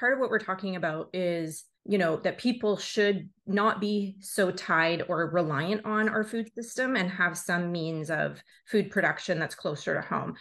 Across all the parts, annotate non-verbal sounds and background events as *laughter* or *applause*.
part of what we're talking about is you know that people should not be so tied or reliant on our food system and have some means of food production that's closer to home.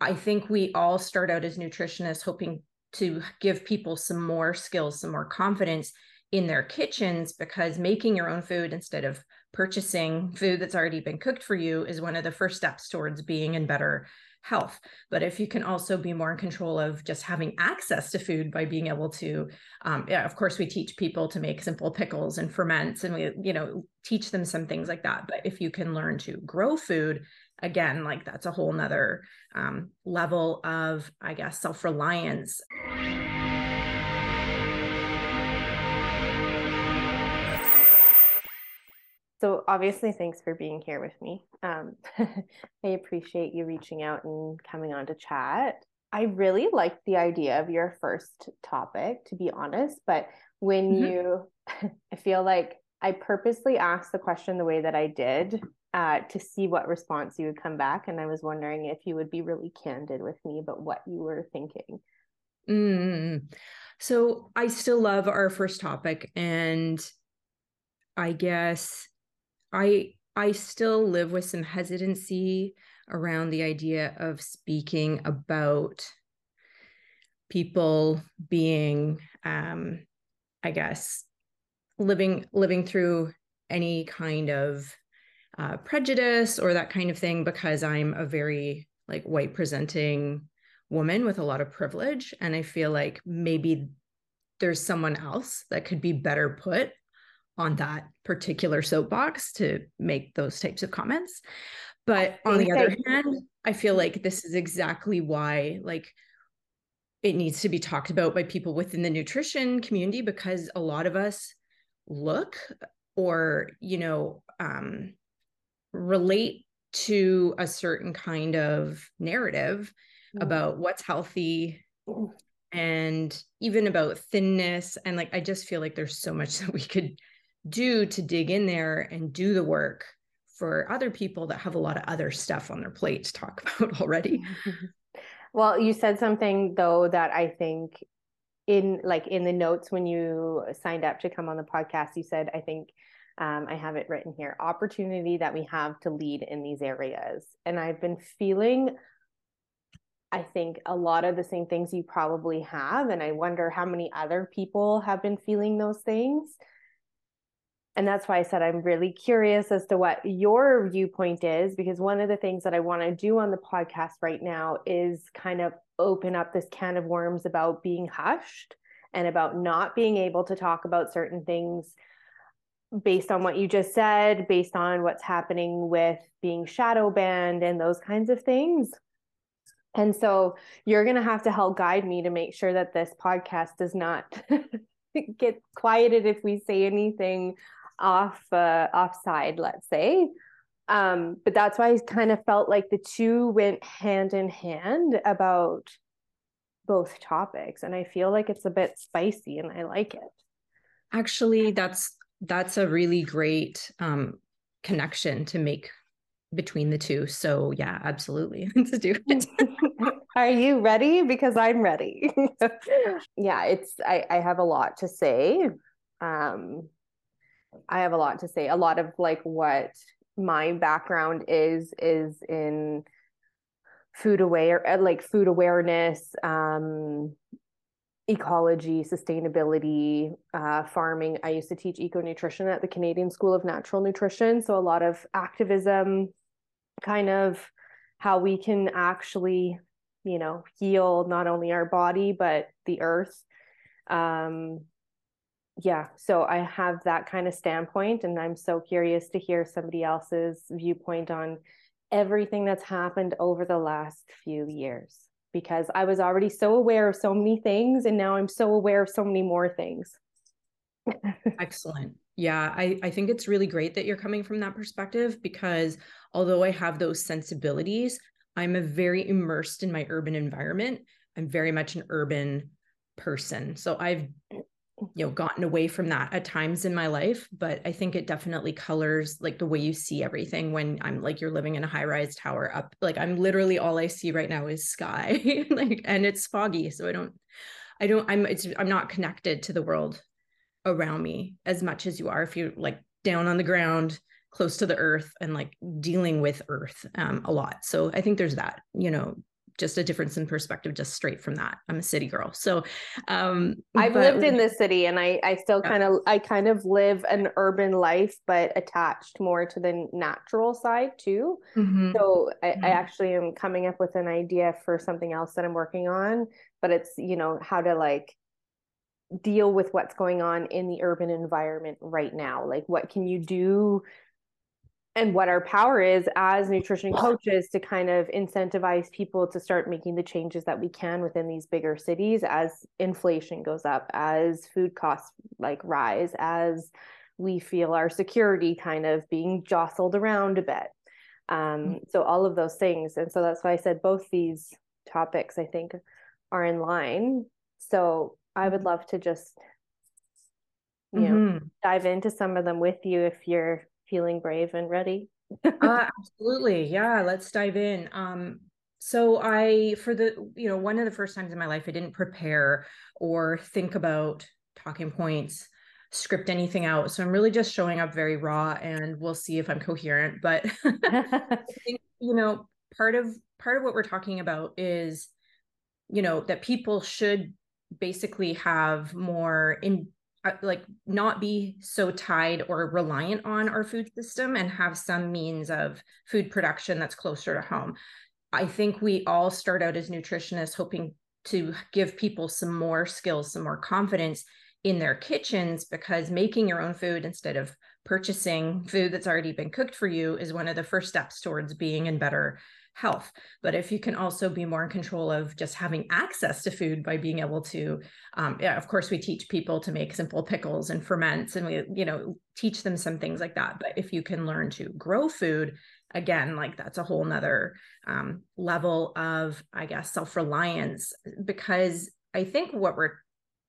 I think we all start out as nutritionists hoping to give people some more skills some more confidence in their kitchens because making your own food instead of purchasing food that's already been cooked for you is one of the first steps towards being in better health. But if you can also be more in control of just having access to food by being able to, um, yeah, of course, we teach people to make simple pickles and ferments, and we, you know, teach them some things like that. But if you can learn to grow food, again, like that's a whole nother um, level of, I guess, self reliance. So obviously, thanks for being here with me. Um, *laughs* I appreciate you reaching out and coming on to chat. I really liked the idea of your first topic, to be honest. But when mm-hmm. you, *laughs* I feel like I purposely asked the question the way that I did uh, to see what response you would come back. And I was wondering if you would be really candid with me about what you were thinking. Mm. So I still love our first topic. And I guess I I still live with some hesitancy around the idea of speaking about people being um I guess living living through any kind of uh, prejudice or that kind of thing because I'm a very like white presenting woman with a lot of privilege. And I feel like maybe there's someone else that could be better put on that particular soapbox to make those types of comments. But on the other hand, I feel like this is exactly why like it needs to be talked about by people within the nutrition community because a lot of us look or you know um, relate to a certain kind of narrative mm-hmm. about what's healthy and even about thinness and like i just feel like there's so much *laughs* that we could do to dig in there and do the work for other people that have a lot of other stuff on their plate to talk *laughs* about already. *laughs* Well, you said something though that I think in like in the notes when you signed up to come on the podcast, you said, I think um, I have it written here opportunity that we have to lead in these areas. And I've been feeling, I think, a lot of the same things you probably have. And I wonder how many other people have been feeling those things and that's why I said I'm really curious as to what your viewpoint is, because one of the things that I want to do on the podcast right now is kind of open up this can of worms about being hushed and about not being able to talk about certain things based on what you just said, based on what's happening with being shadow banned and those kinds of things. And so you're going to have to help guide me to make sure that this podcast does not *laughs* get quieted if we say anything off uh, offside, let's say. Um, but that's why I kind of felt like the two went hand in hand about both topics, and I feel like it's a bit spicy, and I like it. Actually, that's that's a really great um, connection to make between the two. So yeah, absolutely. *laughs* Let's do it. *laughs* Are you ready? Because I'm ready. *laughs* yeah, it's I, I have a lot to say. Um, I have a lot to say. A lot of like what my background is is in food aware uh, like food awareness um ecology sustainability uh, farming. I used to teach eco nutrition at the canadian school of natural nutrition. So a lot of activism kind of how we can actually you know heal not only our body but the earth. Um yeah so i have that kind of standpoint and i'm so curious to hear somebody else's viewpoint on everything that's happened over the last few years because i was already so aware of so many things and now i'm so aware of so many more things. *laughs* Excellent. Yeah I, I think it's really great that you're coming from that perspective because although i have those sensibilities i'm a very immersed in my urban environment. I'm very much an urban person so i've you know gotten away from that at times in my life but i think it definitely colors like the way you see everything when i'm like you're living in a high rise tower up like i'm literally all i see right now is sky *laughs* like and it's foggy so i don't I don't I'm it's I'm not connected to the world around me as much as you are if you're like down on the ground close to the earth and like dealing with earth um, a lot so i think there's that you know just a difference in perspective just straight from that i'm a city girl so um i've but, lived in the city and i i still yeah. kind of i kind of live an urban life but attached more to the natural side too mm-hmm. so I, mm-hmm. I actually am coming up with an idea for something else that i'm working on but it's you know how to like deal with what's going on in the urban environment right now like what can you do and what our power is as nutrition coaches to kind of incentivize people to start making the changes that we can within these bigger cities as inflation goes up as food costs like rise as we feel our security kind of being jostled around a bit um, mm-hmm. so all of those things and so that's why i said both these topics i think are in line so i would mm-hmm. love to just you know mm-hmm. dive into some of them with you if you're feeling brave and ready? uh, *laughs* absolutely. Yeah, let's dive in. Um, so I, for the, you know, one of the first times in my life, I didn't prepare or think about talking points, script anything out. So I'm really just showing up very raw and we'll see if I'm coherent. But *laughs* *laughs* think, you know, part of part of what we're talking about is, you know, that people should basically have more in Uh, like not be so tied or reliant on our food system and have some means of food production that's closer to home. I think we all start out as nutritionists hoping to give people some more skills, some more confidence in their kitchens because making your own food instead of purchasing food that's already been cooked for you is one of the first steps towards being in better health. But if you can also be more in control of just having access to food by being able to, um, yeah, of course, we teach people to make simple pickles and ferments, and we, you know, teach them some things like that. But if you can learn to grow food, again, like that's a whole nother um, level of, I guess, self reliance. Because I think what we're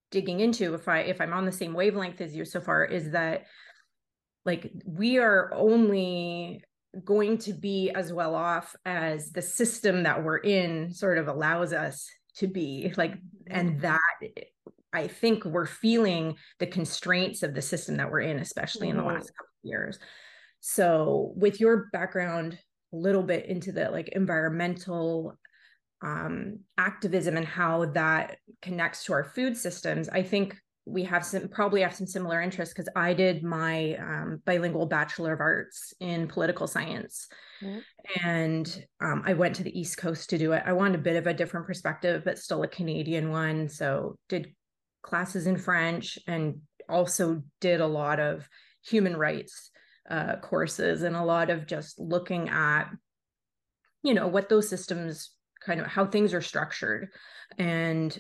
digging into, if I if I'm on the same wavelength as you so far, is that like we are only going to be as well off as the system that we're in sort of allows us to be like and mm-hmm. that i think we're feeling the constraints of the system that we're in especially in the mm-hmm. last couple of years so with your background a little bit into the like environmental um, activism and how that connects to our food systems i think we have some probably have some similar interests because I did my um, bilingual bachelor of arts in political science, mm-hmm. and um, I went to the East Coast to do it. I wanted a bit of a different perspective, but still a Canadian one. So did classes in French and also did a lot of human rights uh, courses and a lot of just looking at, you know, what those systems kind of how things are structured, and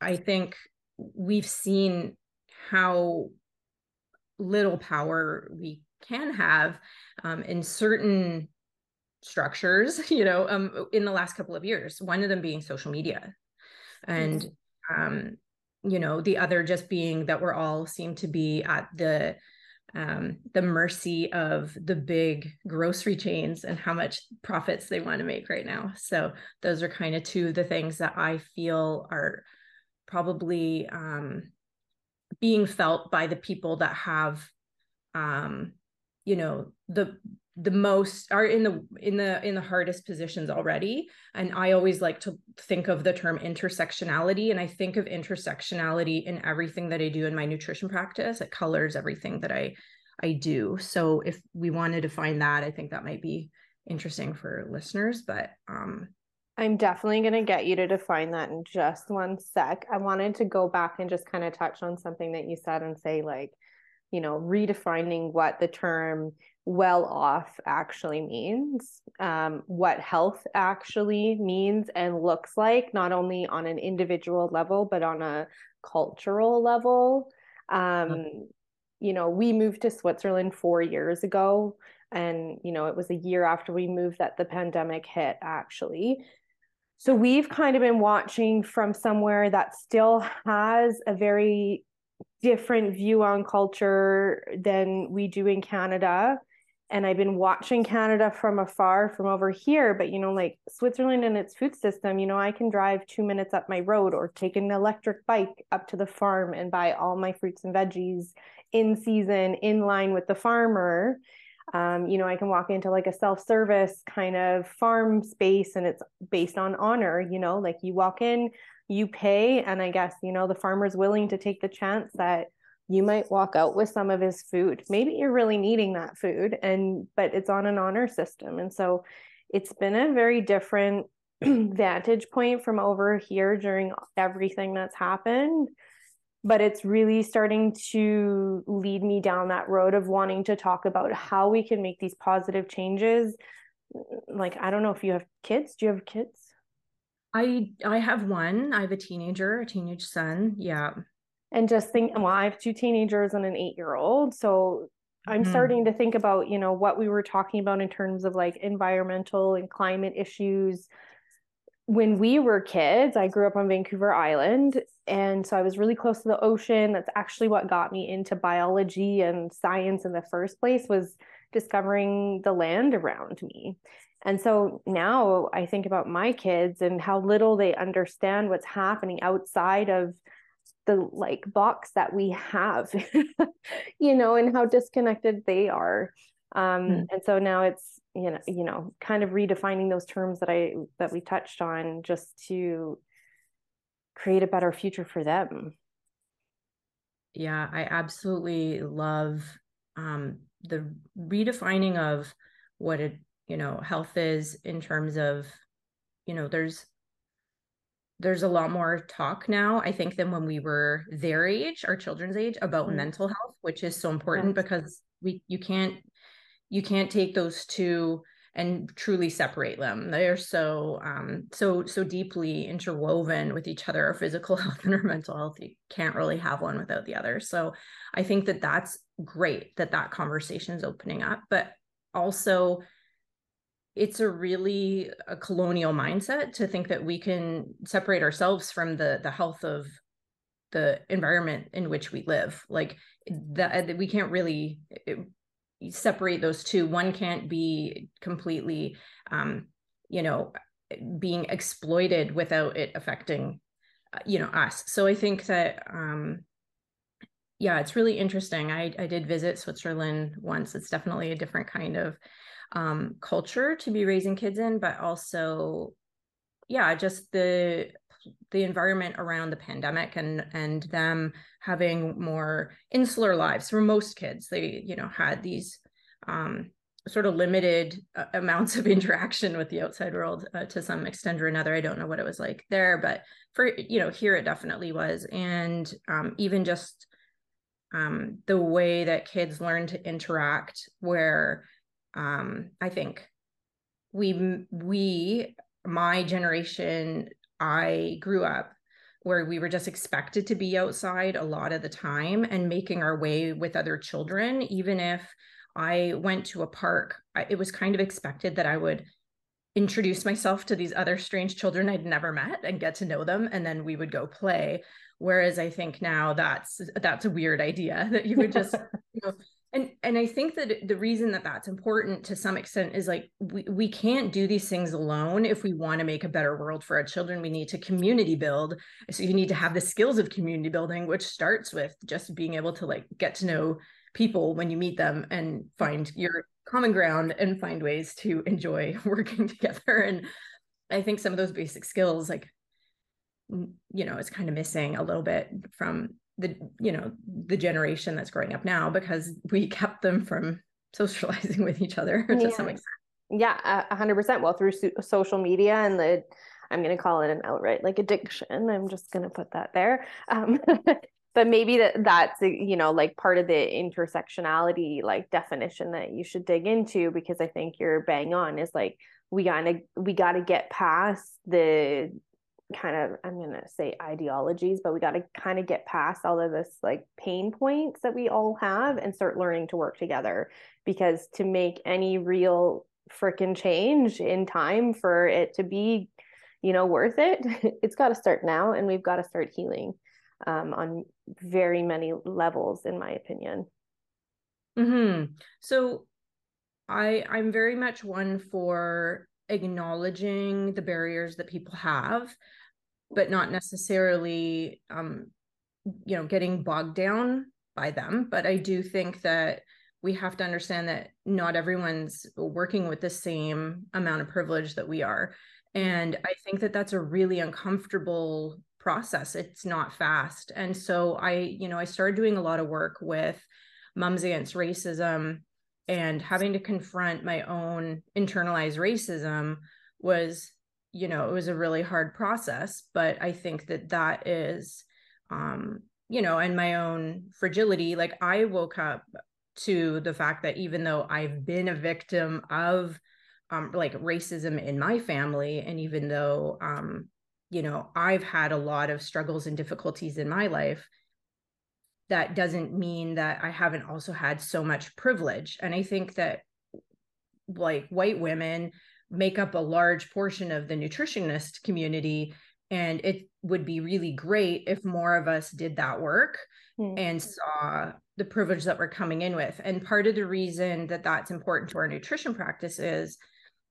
I think we've seen how little power we can have um, in certain structures *laughs* you know um, in the last couple of years one of them being social media. And um, you know the other just being that we're all seem to be at the um, the mercy of the big grocery chains and how much profits they want to make right now. So those are kind of two of the things that i feel are probably um, being felt by the people that have um, you know the the most are in the in the in the hardest positions already. And i always like to think of the term intersectionality and i think of intersectionality in everything that i do in my nutrition practice. It colors everything that i i do. So if we want to define that i think that might be interesting for listeners but um I'm definitely going to get you to define that in just one sec. I wanted to go back and just kind of touch on something that you said and say, like, you know, redefining what the term well off actually means, um, what health actually means and looks like, not only on an individual level, but on a cultural level. Um, mm-hmm. You know, we moved to Switzerland four years ago. And, you know, it was a year after we moved that the pandemic hit, actually. So we've kind of been watching from somewhere that still has a very different view on culture than we do in Canada. and I've been watching Canada from afar from over here. But, you know, like Switzerland and its food system, you know, I can drive two minutes up my road or take an electric bike up to the farm and buy all my fruits and veggies in season, in line with the farmer. Um, you know, I can walk into like a self service kind of farm space and it's based on honor, you know, like you walk in, you pay, and I guess, you know, the farmer's willing to take the chance that you might walk out with some of his food. Maybe you're really needing that food and but it's on an honor system. And so it's been a very different *clears throat* vantage point from over here during everything that's happened. But it's really starting to lead me down that road of wanting to talk about how we can make these positive changes. Like, I don't know if you have kids. Do you have kids? I I have one. I have a teenager, a teenage son. Yeah and just think well i have two teenagers and an eight year old so i'm mm-hmm. starting to think about you know what we were talking about in terms of like environmental and climate issues when we were kids i grew up on vancouver island and so i was really close to the ocean. That's actually what got me into biology and science in the first place was discovering the land around me. And so now i think about my kids and how little they understand what's happening outside of the like box that we have *laughs* you know and how disconnected they are. Um mm. and so now it's you know you know kind of redefining those terms that i that we touched on just to create a better future for them yeah i absolutely love um the redefining of what it you know health is in terms of you know there's there's a lot more talk now, I think, than when we were their age, our children's age, about mm-hmm. mental health, which is so important yes. because we you can't you can't take those two and truly separate them. They're so um so so deeply interwoven with each other, our physical *laughs* health and our mental health. You can't really have one without the other. So I think that that's great that that conversation is opening up, but also it's a really a colonial mindset to think that we can separate ourselves from the the health of the environment in which we live like that we can't really separate those two. One can't be completely um you know being exploited without it affecting uh, you know us. So i think that um yeah it's really interesting. I i did visit switzerland once. It's definitely a different kind of um, culture to be raising kids in, but also, yeah, just the the environment around the pandemic and and them having more insular lives for most kids. They you know had these um, sort of limited uh, amounts of *laughs* interaction with the outside world uh, to some extent or another. I don't know what it was like there, but for you know here it definitely was, and um, even just um, the way that kids learn to interact, where um, I think we we my generation I grew up where we were just expected to be outside a lot of the time and making our way with other children even if I went to a park it was kind of expected that I would introduce myself to these other strange children I'd never met and get to know them and then we would go play. Whereas I think now that's that's a weird idea *laughs* that you would just *laughs* you know and and i think that the reason that that's important to some extent is like we, we can't do these things alone. If we want to make a better world for our children we need to community build. So you need to have the skills of community building which starts with just being able to like get to know people when you meet them and find your common ground and find ways to enjoy *laughs* working together. And i think some of those basic skills like you know it's kind of missing a little bit from the you know the generation that's growing up now because we *laughs* kept them from socializing with each other to yeah. some extent. Yeah a hundred percent. Well through so- social media and the i'm going to call it an outright like addiction. I'm just going to put that there. Um, *laughs* but maybe that that's you know like part of the intersectionality like definition that you should dig into because i think you're bang on is like we gotta we gotta get past the kind of i'm going to say ideologies but we got to kind of get past all of this like pain points that we all have and start learning to work together. Because to make any real freaking change in time for it to be you know worth it *laughs* it's got to start now and we've got to start healing um, on very many levels in my opinion. Hmm so I I'm very much one for acknowledging the barriers that people have, but not necessarily um, you know, getting bogged down by them. But I do think that we have to understand that not everyone's working with the same amount of privilege that we are. And I think that that's a really uncomfortable process. It's not fast. And so I, you know, I started doing a lot of work with Moms Against Racism and having to confront my own internalized racism was, you know, it was a really hard process. But I think that that is, um, you know, and my own fragility. Like I woke up to the fact that even though I've been a victim of um, like racism in my family, and even though, um, you know, I've had a lot of struggles and difficulties in my life, that doesn't mean that I haven't also had so much privilege. And I think that like white women make up a large portion of the nutritionist community. And it would be really great if more of us did that work mm. and saw the privilege that we're coming in with. And part of the reason that that's important to our nutrition practice is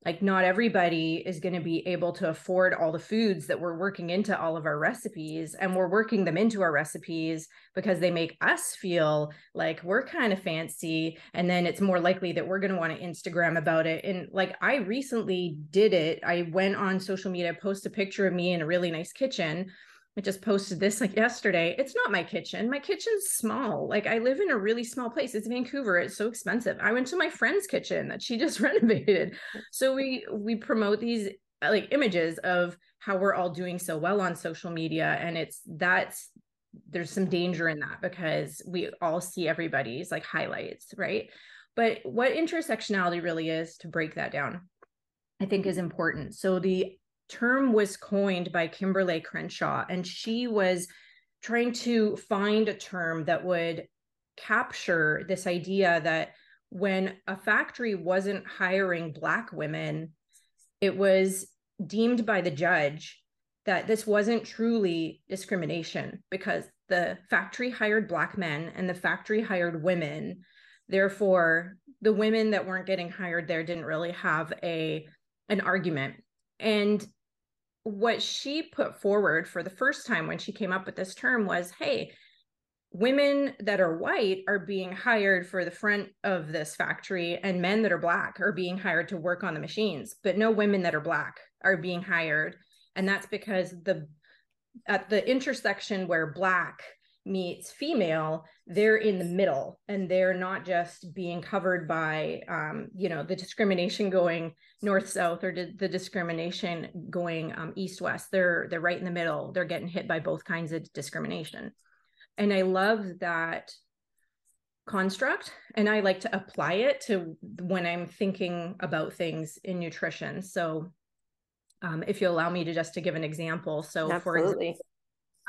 like not everybody is going to be able to afford all the foods that we're working into all of our recipes and we're working them into our recipes because they make us feel like we're kind of fancy and then it's more likely that we're going to want to instagram about it and like i recently did it. I went on social media post a picture of me in a really nice kitchen I just posted this like yesterday. It's not my kitchen. My kitchen's small. Like I live in a really small place. It's Vancouver. It's so expensive. I went to my friend's kitchen that she *laughs* just renovated. So we we promote these like images of how we're all doing so well on social media and it's that's there's some danger in that because we all see everybody's like highlights, right? But what intersectionality really is to break that down, I think is important. So the term was coined by Kimberly Crenshaw, and she was trying to find a term that would capture this idea that when a factory wasn't hiring Black women, it was deemed by the judge that this wasn't truly discrimination because the factory hired Black men and the factory hired women. Therefore, the women that weren't getting hired there didn't really have a an argument. And what she put forward for the first time when she came up with this term was hey women that are white are being hired for the front of this factory and men that are black are being hired to work on the machines but no women that are black are being hired. And that's because the at the intersection where black meets female they're in the middle and they're not just being covered by um, you know the discrimination going north south or the discrimination going um, east west they're they're right in the middle they're getting hit by both kinds of discrimination and i love that construct and i like to apply it to when i'm thinking about things in nutrition so um, if you allow me to just to give an example so Absolutely. for example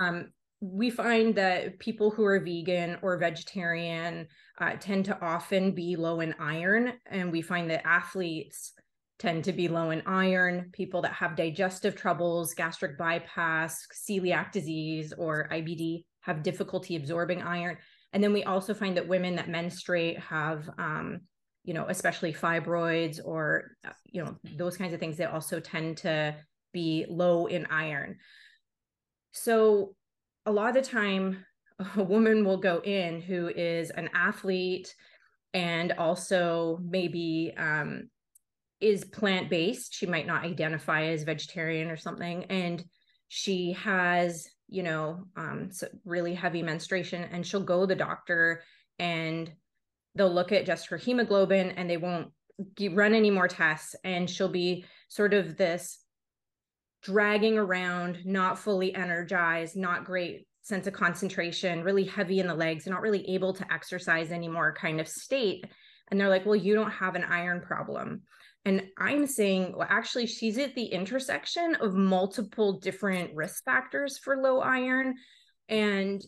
um, we find that people who are vegan or vegetarian uh, tend to often be low in iron. And we find that athletes tend to be low in iron. People that have digestive troubles, gastric bypass, celiac disease, or IBD have difficulty absorbing iron. And then we also find that women that menstruate have, um, you know, especially fibroids or, uh, you know, those kinds of things, they also tend to be low in iron. So a lot of the time *laughs* a woman will go in who is an athlete and also maybe um, is plant based. She might not identify as vegetarian or something. And she has, you know, um, really heavy menstruation, and she'll go to the doctor and they'll look at just her hemoglobin and they won't run any more tests. And she'll be sort of this dragging around, not fully energized, not great sense of concentration, really heavy in the legs, not really able to exercise anymore kind of state. And they're like, well, you don't have an iron problem. And I'm saying, well, actually, she's at the intersection of multiple different risk factors for low iron. And,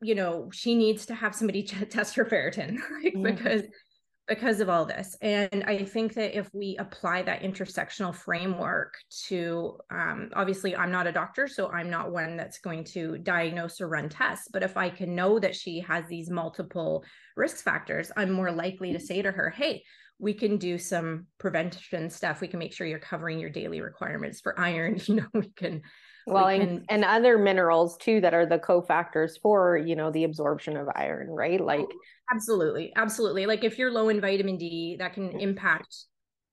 you know, she needs to have somebody *laughs* test her ferritin *laughs* like, mm-hmm. because because of all this. And I think that if we apply that intersectional framework to, um, obviously, I'm not a doctor, so I'm not one that's going to diagnose or run tests. But if I can know that she has these multiple risk factors, I'm more likely to say to her, hey, we can do some prevention stuff. We can make sure you're covering your daily requirements for iron. *laughs* You know, we can well we can... and, and other minerals too that are the cofactors for you know the absorption of iron right like oh, absolutely absolutely like if you're low in vitamin d that can impact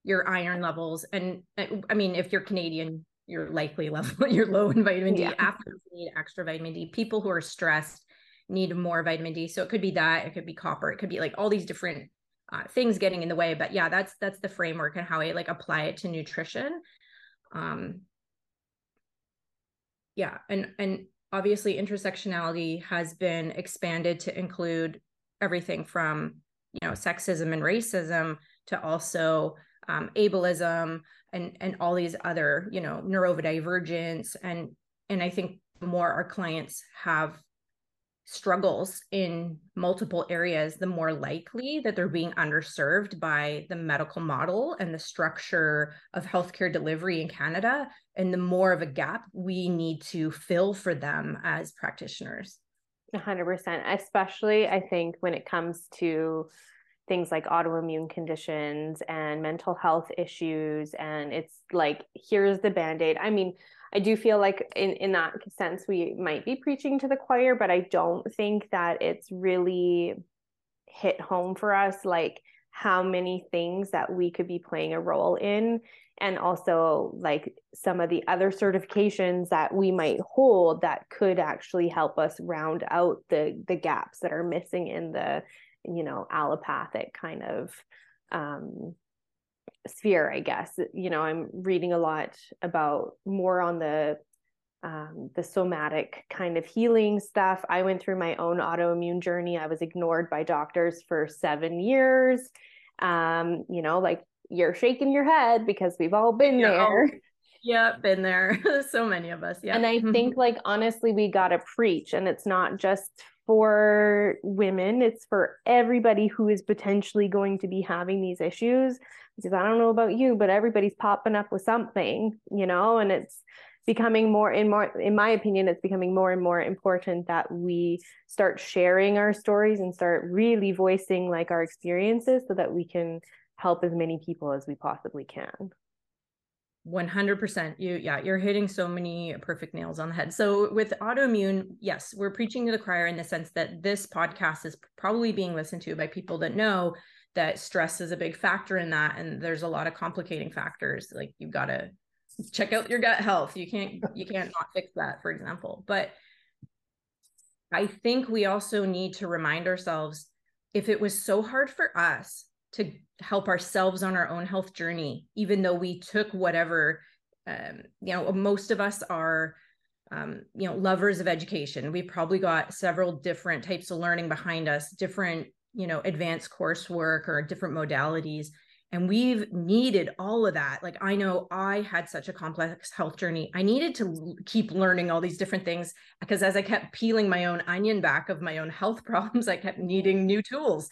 your iron levels and uh, i mean if you're canadian you're likely level *laughs* you're low in vitamin d yeah. Africans need extra vitamin d people who are stressed need more vitamin d so it could be that it could be copper it could be like all these different uh, things getting in the way but yeah that's that's the framework and how i like apply it to nutrition. Um yeah and and obviously intersectionality has been expanded to include everything from you know sexism and racism to also um, ableism and and all these other you know neurodivergence and and i think more our clients have struggles in multiple areas, the more likely that they're being underserved by the medical model and the structure of healthcare delivery in Canada. And the more of a gap we need to fill for them as practitioners. 100%, especially I think when it comes to things like autoimmune conditions and mental health issues. And it's like, here's the band aid. I mean, I do feel like in in that sense we might be preaching to the choir, but I don't think that it's really hit home for us like how many things that we could be playing a role in. And also like some of the other certifications that we might hold that could actually help us round out the the gaps that are missing in the you know allopathic kind of um sphere i guess. You know i'm reading a lot about more on the um, the somatic kind of healing stuff. I went through my own autoimmune journey. I was ignored by doctors for seven years. Um, you know like you're shaking your head because we've all been yeah, there yeah been there. *laughs* So many of us yeah. And i mm-hmm. think like honestly we got to preach and it's not just for women it's for everybody who is potentially going to be having these issues because I don't know about you, but everybody's popping up with something, you know, and it's becoming more and more in my opinion it's becoming more and more important that we start sharing our stories and start really voicing like our experiences so that we can help as many people as we possibly can 100% you yeah you're hitting so many perfect nails on the head. So with autoimmune yes we're preaching to the choir in the sense that this podcast is probably being listened to by people that know that stress is a big factor in that and there's a lot of complicating factors like you've got to check out your gut health. You can't you can't not fix that for example. But i think we also need to remind ourselves if it was so hard for us to help ourselves on our own health journey even though we took whatever um, you know most of us are um, you know lovers of education. We probably got several different types of learning behind us different you know advanced coursework or different modalities. And we've needed all of that. Like i know i had such a complex health journey. I needed to keep learning all these different things because as i kept peeling my own onion back of my own health *laughs* problems i kept needing new tools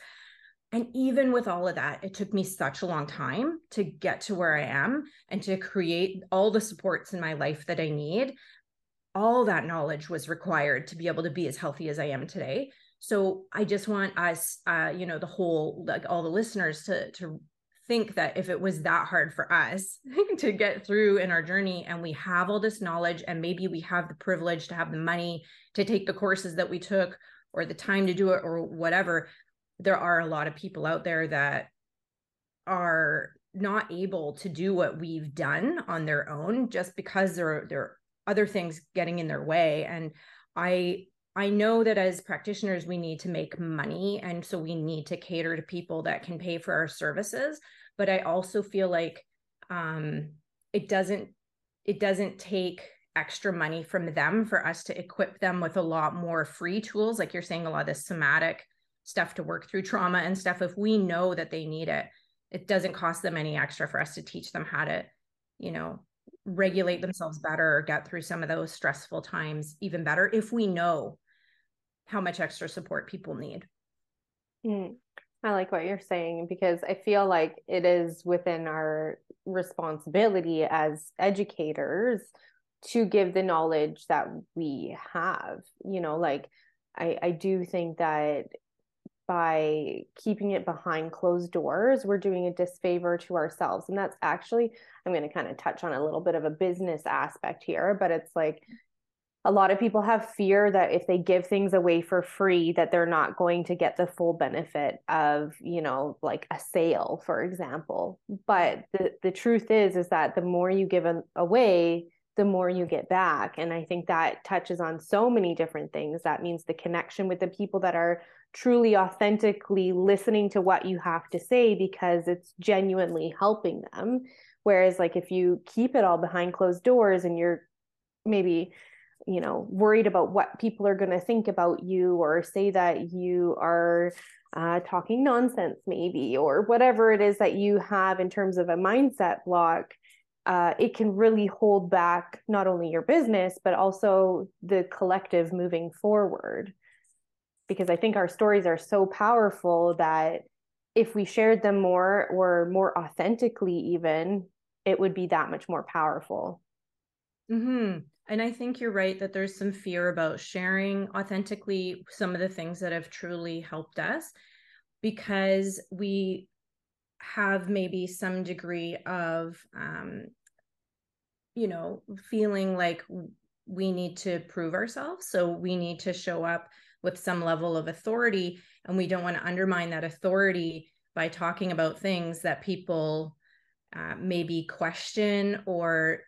and even with all of that it took me such a long time to get to where i am and to create all the supports in my life that i need. All that knowledge was required to be able to be as healthy as i am today. So i just want us uh you know the whole like all the listeners to to think that if it was that hard for us *laughs* to get through in our journey and we have all this knowledge and maybe we have the privilege to have the money to take the courses that we took or the time to do it or whatever there are a lot of people out there that are not able to do what we've done on their own just because there there are other things getting in their way and i I know that as practitioners, we need to make money. And so we need to cater to people that can pay for our services. But I also feel like um, it doesn't it doesn't take extra money from them for us to equip them with a lot more free tools like you're saying a lot of this somatic stuff to work through trauma and stuff if we know that they need it it doesn't cost them any extra for us to teach them how to you know regulate themselves better or get through some of those stressful times even better if we know how much extra support people need. Mm. I like what you're saying because I feel like it is within our responsibility as educators to give the knowledge that we have. You know, like I, I do think that by keeping it behind closed doors, we're doing a disfavor to ourselves. And that's actually, I'm going to kind of touch on a little bit of a business aspect here, but it's like a lot of people have fear that if they give things away for free that they're not going to get the full benefit of you know like a sale for example. But the the truth is is that the more you give away the more you get back. And i think that touches on so many different things. That means the connection with the people that are truly authentically listening to what you have to say because it's genuinely helping them. Whereas like if you keep it all behind closed doors and you're maybe you know worried about what people are going to think about you or say that you are uh, talking nonsense maybe or whatever it is that you have in terms of a mindset block uh, it can really hold back not only your business but also the collective moving forward because i think our stories are so powerful that if we shared them more or more authentically even it would be that much more powerful mm-hmm. And I think you're right that there's some fear about sharing authentically some of the things that have truly helped us because we have maybe some degree of, um, you know, feeling like we need to prove ourselves. So we need to show up with some level of authority. And we don't want to undermine that authority by talking about things that people uh, maybe question or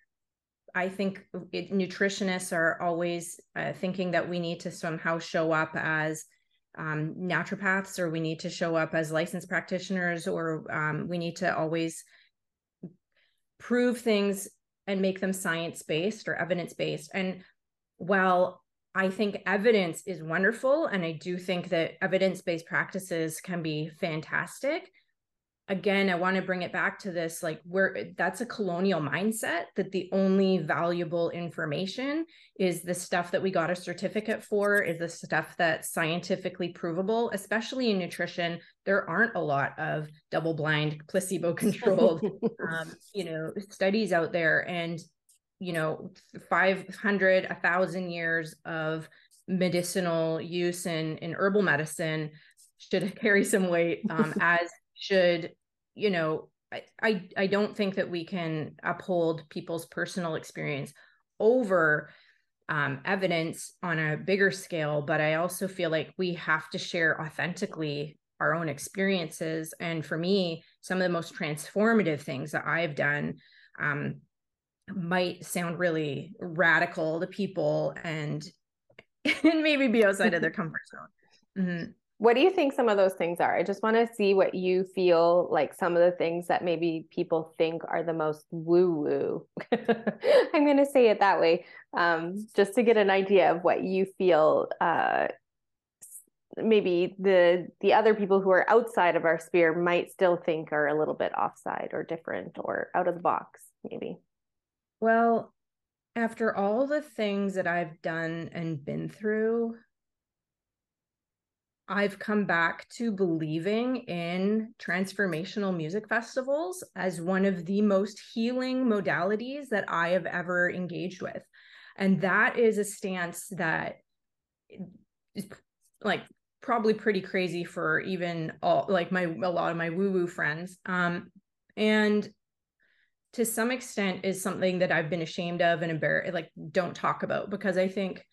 I think it, nutritionists are always uh, thinking that we need to somehow show up as um, naturopaths or we need to show up as licensed practitioners or um, we need to always prove things and make them science based or evidence based. And while I think evidence is wonderful, and I do think that evidence based practices can be fantastic, again i want to bring it back to this like where that's a colonial mindset that the only valuable information is the stuff that we got a certificate for is the stuff that's scientifically provable especially in nutrition. There aren't a lot of double blind placebo controlled *laughs* um, you know studies out there and you know 500 a thousand years of medicinal use in in herbal medicine should *laughs* carry some weight um, *laughs* as should you know I, I i don't think that we can uphold people's personal experience over um, evidence on a bigger scale but i also feel like we have to share authentically our own experiences. And for me some of the most transformative things that i've done um, might sound really radical to people and *laughs* and maybe be outside of their *laughs* comfort zone mm-hmm. What do you think some of those things are? I just want to see what you feel like some of the things that maybe people think are the most woo woo. *laughs* I'm going to say it that way, um, just to get an idea of what you feel. Uh, maybe the the other people who are outside of our sphere might still think are a little bit offside or different or out of the box, maybe. Well, after all the things that I've done and been through, I've come back to believing in transformational music festivals as one of the most healing modalities that I have ever engaged with. And that is a stance that is like probably pretty crazy for even all like my a lot of my woo-woo friends. Um and to some extent is something that I've been ashamed of and embarrassed like don't talk about because I think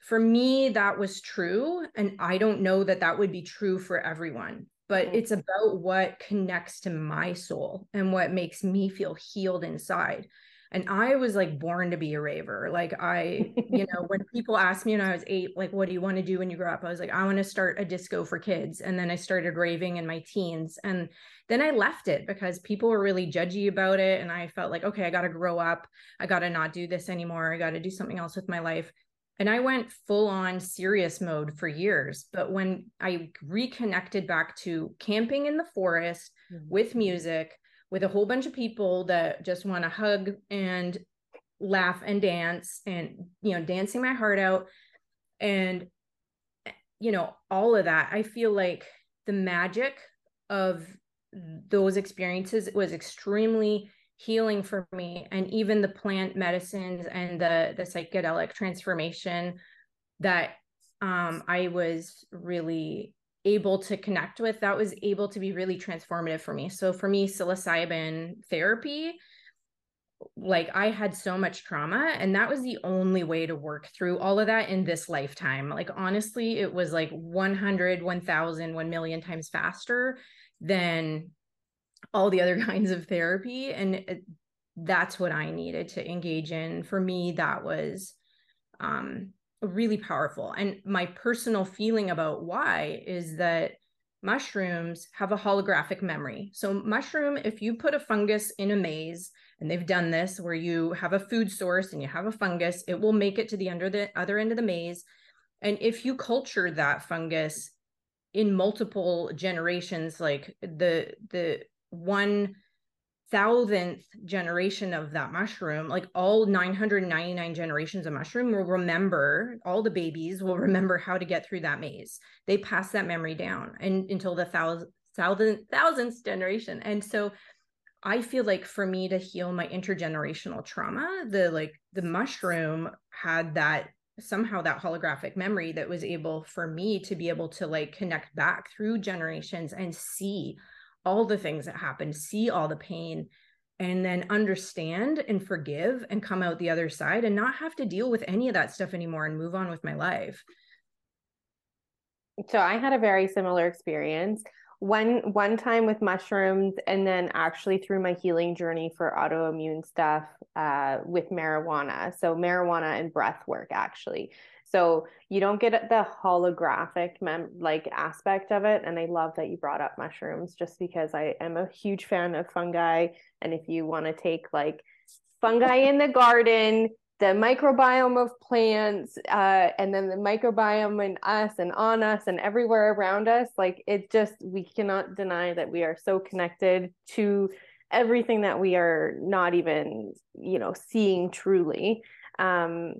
for me that was true and i don't know that that would be true for everyone but mm-hmm. it's about what connects to my soul and what makes me feel healed inside and i was like born to be a raver like i you know when *laughs* people asked me when i was eight like what do you want to do when you grow up i was like i want to start a disco for kids and then i started raving in my teens and then i left it because people were really judgy about it and i felt like okay i got to grow up i got to not do this anymore i got to do something else with my life and I went full on serious mode for years. But when I reconnected back to camping in the forest mm-hmm. with music, with a whole bunch of people that just want to hug and laugh and dance and, you know, dancing my heart out. And, you know, all of that, I feel like the magic of those experiences was extremely healing for me. And even the plant medicines and the the psychedelic transformation that um I was really able to connect with that was able to be really transformative for me so for me psilocybin therapy like I had so much trauma and that was the only way to work through all of that in this lifetime. Like honestly, it was like 100, 1000, 1 million times faster than all the other *laughs* kinds of therapy and it, that's what I needed to engage in. For me that was um really powerful. And my personal feeling about why is that mushrooms have a holographic memory. So mushroom if you put a fungus in a maze and they've done this where you have a food source and you have a fungus it will make it to the under the other end of the maze and if you culture that fungus in multiple generations like the the one thousandth generation of that mushroom like all 999 generations of mushroom will remember all the babies will remember how to get through that maze. They pass that memory down and until the thousand thousand thousandth generation. And so I feel like for me to heal my intergenerational trauma, the like the mushroom had that somehow that holographic memory that was able for me to be able to like connect back through generations and see all the things that happened, see all the pain, and then understand and forgive and come out the other side and not have to deal with any of that stuff anymore and move on with my life. So I had a very similar experience. One one time with mushrooms and then actually through my healing journey for autoimmune stuff uh, with marijuana. So marijuana and breath work actually so you don't get the holographic mem- like aspect of it and i love that you brought up mushrooms just because i am a huge fan of fungi and if you want to take like fungi in the garden the microbiome of plants uh, and then the microbiome in us and on us and everywhere around us like it just we cannot deny that we are so connected to everything that we are not even you know seeing truly. Um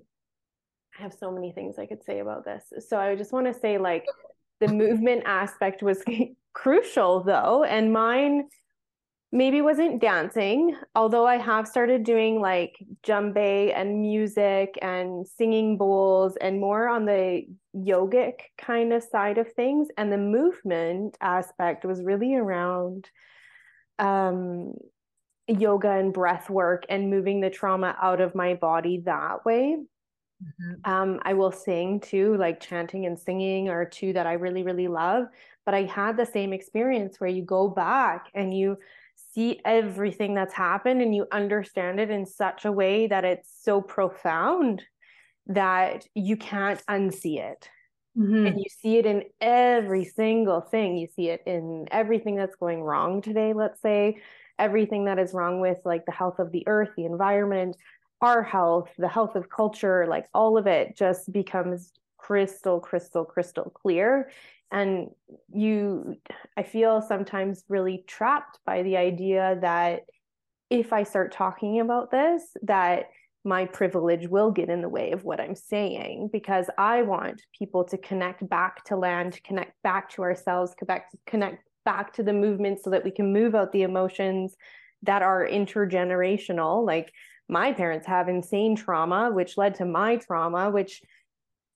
i have so many things i could say about this so i just want to say like the movement aspect was *laughs* crucial though and mine maybe wasn't dancing, although I have started doing like djembe and music and singing bowls and more on the yogic kind of side of things. And the movement aspect was really around um, yoga and breath work and moving the trauma out of my body that way. Mm-hmm. Um, I will sing too, like chanting and singing are two that I really, really love. But I had the same experience where you go back and you see everything that's happened and you understand it in such a way that it's so profound that you can't unsee it. Mm-hmm. And you see it in every single thing. You see it in everything that's going wrong today, let's say, everything that is wrong with like the health of the earth, the environment, our health, the health of culture, like all of it just becomes crystal, crystal, crystal clear. And you i feel sometimes really trapped by the idea that if i start talking about this that my privilege will get in the way of what i'm saying because i want people to connect back to land connect back to ourselves connect connect back to the movement so that we can move out the emotions that are intergenerational. Like my parents have insane trauma which led to my trauma which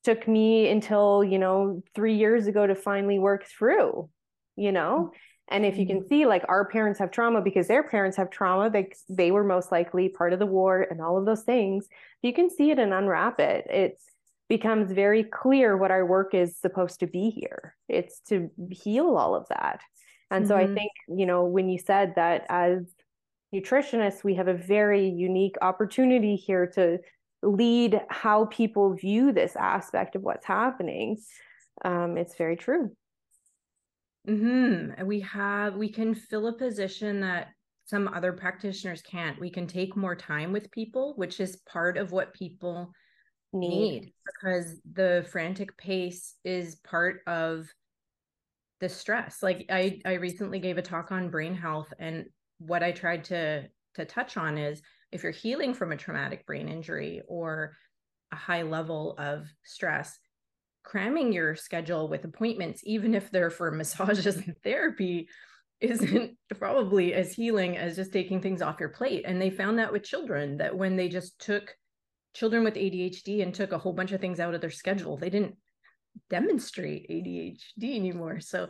took me until you know three years ago to finally work through you know and if you can mm-hmm. see like our parents have trauma because their parents have trauma they they were most likely part of the war and all of those things you can see it and unwrap it it becomes very clear what our work is supposed to be here it's to heal all of that and mm-hmm. so i mm-hmm. think you know when you said that as nutritionists we have a very unique opportunity here to lead how people view this aspect of what's happening. Um, it's very true. Mm-hmm. we have we can fill a position that some other practitioners can't. We can take more time with people which is part of what people need, need because the frantic pace is part of the stress. Like i i recently gave a talk on brain health and what i tried to to touch on is if you're healing from a traumatic brain injury or a high level of stress, cramming your schedule with appointments, even if they're for *laughs* massages and therapy, isn't probably as healing as just taking things off your plate. And they found that with children that when they just took children with ADHD and took a whole bunch of things out of their schedule, they didn't demonstrate ADHD anymore. So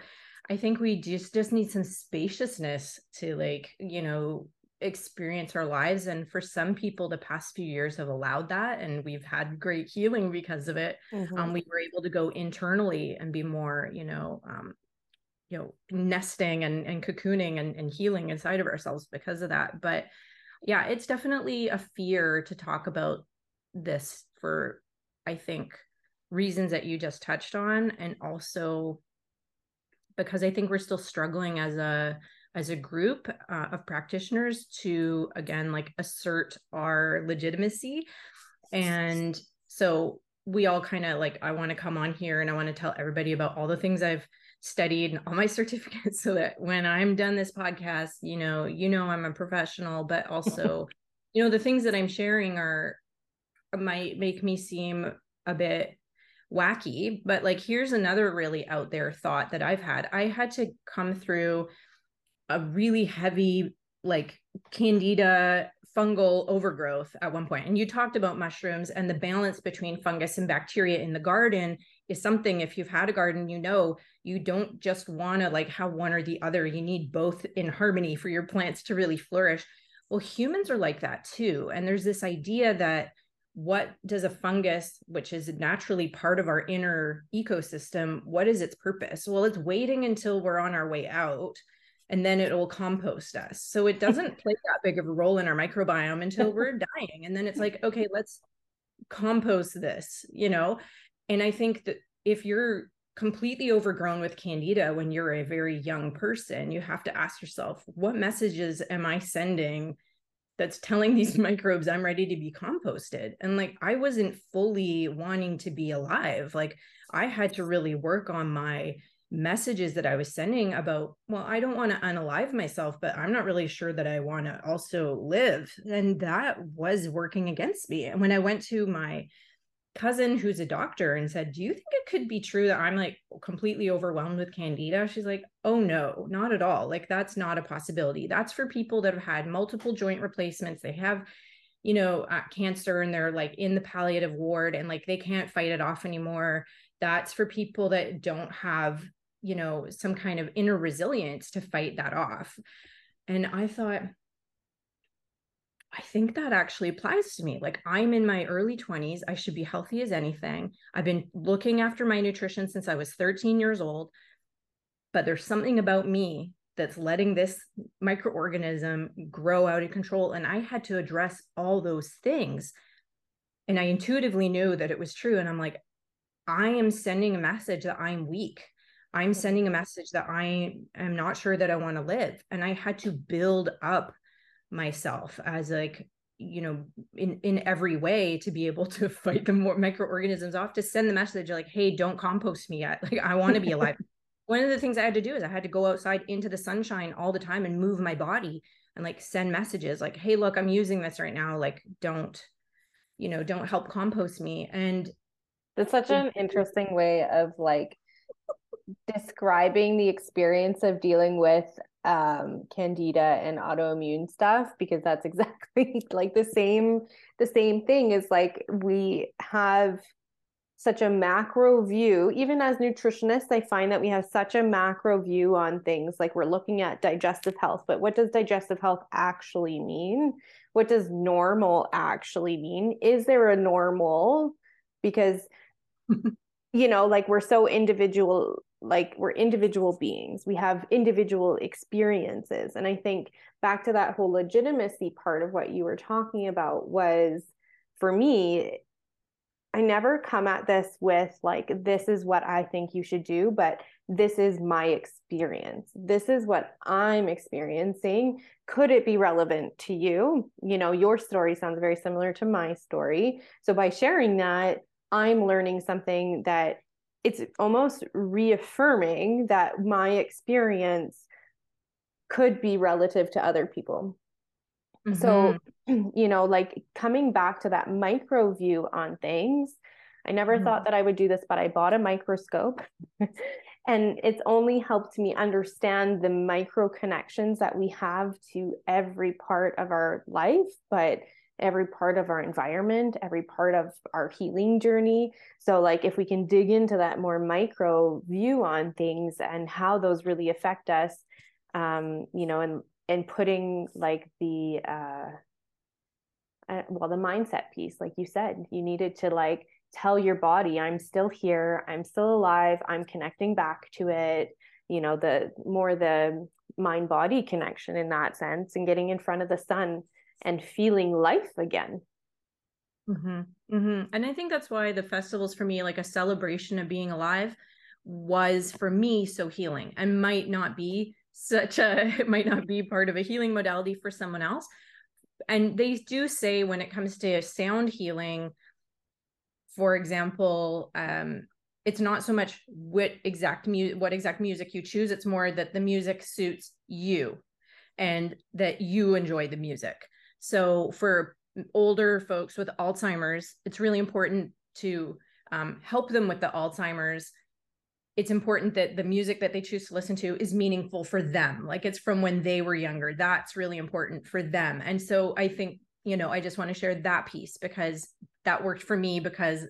I think we just just need some spaciousness to like, you know, experience our lives and for some people the past few years have allowed that and we've had great healing because of it mm-hmm. um, we were able to go internally and be more you know um, you know nesting and, and cocooning and, and healing inside of ourselves because of that but yeah it's definitely a fear to talk about this for i think reasons that you just touched on and also because i think we're still struggling as a as a group uh, of practitioners to again like assert our legitimacy. And so we all kind of like i want to come on here and i want to tell everybody about all the things i've studied and all my *laughs* certificates so that when i'm done this podcast you know you know i'm a professional but also *laughs* you know the things that i'm sharing are might make me seem a bit wacky, but like here's another really out there thought that I've had. I had to come through a really heavy like candida fungal overgrowth at one point. And you talked about mushrooms and the balance between fungus and bacteria in the garden is something if you've had a garden you know you don't just want to like have one or the other. You need both in harmony for your plants to really flourish. Well humans are like that too. And there's this idea that what does a fungus which is naturally part of our inner ecosystem what is its purpose? Well it's waiting until we're on our way out and then it will compost us. So it *laughs* doesn't play that big of a role in our microbiome until we're *laughs* dying and then it's like okay let's compost this you know? And i think that if you're completely overgrown with candida when you're a very young person you have to ask yourself what messages am i sending that's telling these *laughs* microbes I'm ready to be composted. And like I wasn't fully wanting to be alive. Like I had to really work on my messages that I was sending about, well, I don't want to unalive myself, but I'm not really sure that I want to also live. And that was working against me. And when I went to my cousin who's a doctor and said, Do you think it could be true that I'm like completely overwhelmed with candida? She's like, Oh, no, not at all. Like, that's not a possibility. That's for people that have had multiple joint replacements. They have, you know, uh, cancer and they're like in the palliative ward and like they can't fight it off anymore. That's for people that don't have, you know, some kind of inner resilience to fight that off. And I thought, I think that actually applies to me. Like I'm in my early 20s. I should be healthy as anything. I've been looking after my nutrition since I was 13 years old. But there's something about me that's letting this microorganism grow out of control. And I had to address all those things. And I intuitively knew that it was true. And I'm like, I am sending a message that I'm weak. I'm sending a message that I am not sure that I want to live. And I had to build up myself as like you know in in every way to be able to *laughs* fight the more microorganisms off to send the message like hey don't compost me yet. *laughs* Like i want to be *laughs* alive. One of the things i had to do is i had to go outside into the sunshine all the time and move my body and like send messages like hey look i'm using this right now. Like don't you know don't help compost me. And that's such an interesting way of like describing the experience of dealing with um candida and autoimmune stuff because that's *laughs* exactly like the same the same thing is like we have such a macro view even as nutritionists i find that we have such a macro view on things like we're looking at digestive health but what does digestive health actually mean? What does normal actually mean? Is there a normal? Because *laughs* you know like we're so individual like we're individual beings. We have individual experiences. And i think back to that whole legitimacy part of what you were talking about was for me i never come at this with like this is what i think you should do but this is my experience. This is what i'm experiencing. Could it be relevant to you? You know your story sounds very similar to my story. So by sharing that i'm learning something that it's almost reaffirming that my experience could be relative to other people. Mm-hmm. So, *clears throat* you know, like coming back to that micro view on things, I never mm-hmm. thought that I would do this, but I bought a microscope. *laughs* and it's only helped me understand the micro connections that we have to every part of our life, but every part of our environment, every part of our healing journey. So, like, if we can dig into that more micro view on things and how those really affect us, um, you know, and and putting like the uh, uh, well, the mindset piece, like you said, you needed to like tell your body, I'm still here, I'm still alive, I'm connecting back to it. You know, the more the mind body connection in that sense, and getting in front of the sun and feeling life again. Mm-hmm. Mm-hmm. And I think that's why the festivals for me, like a celebration of being alive, was for me so healing and might not be such a *laughs* it might not be part of a healing modality for someone else and they do say when it comes to sound healing for example um it's not so much what exact music what exact music you choose it's more that the music suits you and that you enjoy the music so for older folks with alzheimer's it's really important to um, help them with the alzheimer's. It's important that the music that they choose to listen to is meaningful for them like it's from when they were younger. That's really important for them. And so i think you know i just want to share that piece because that worked for me because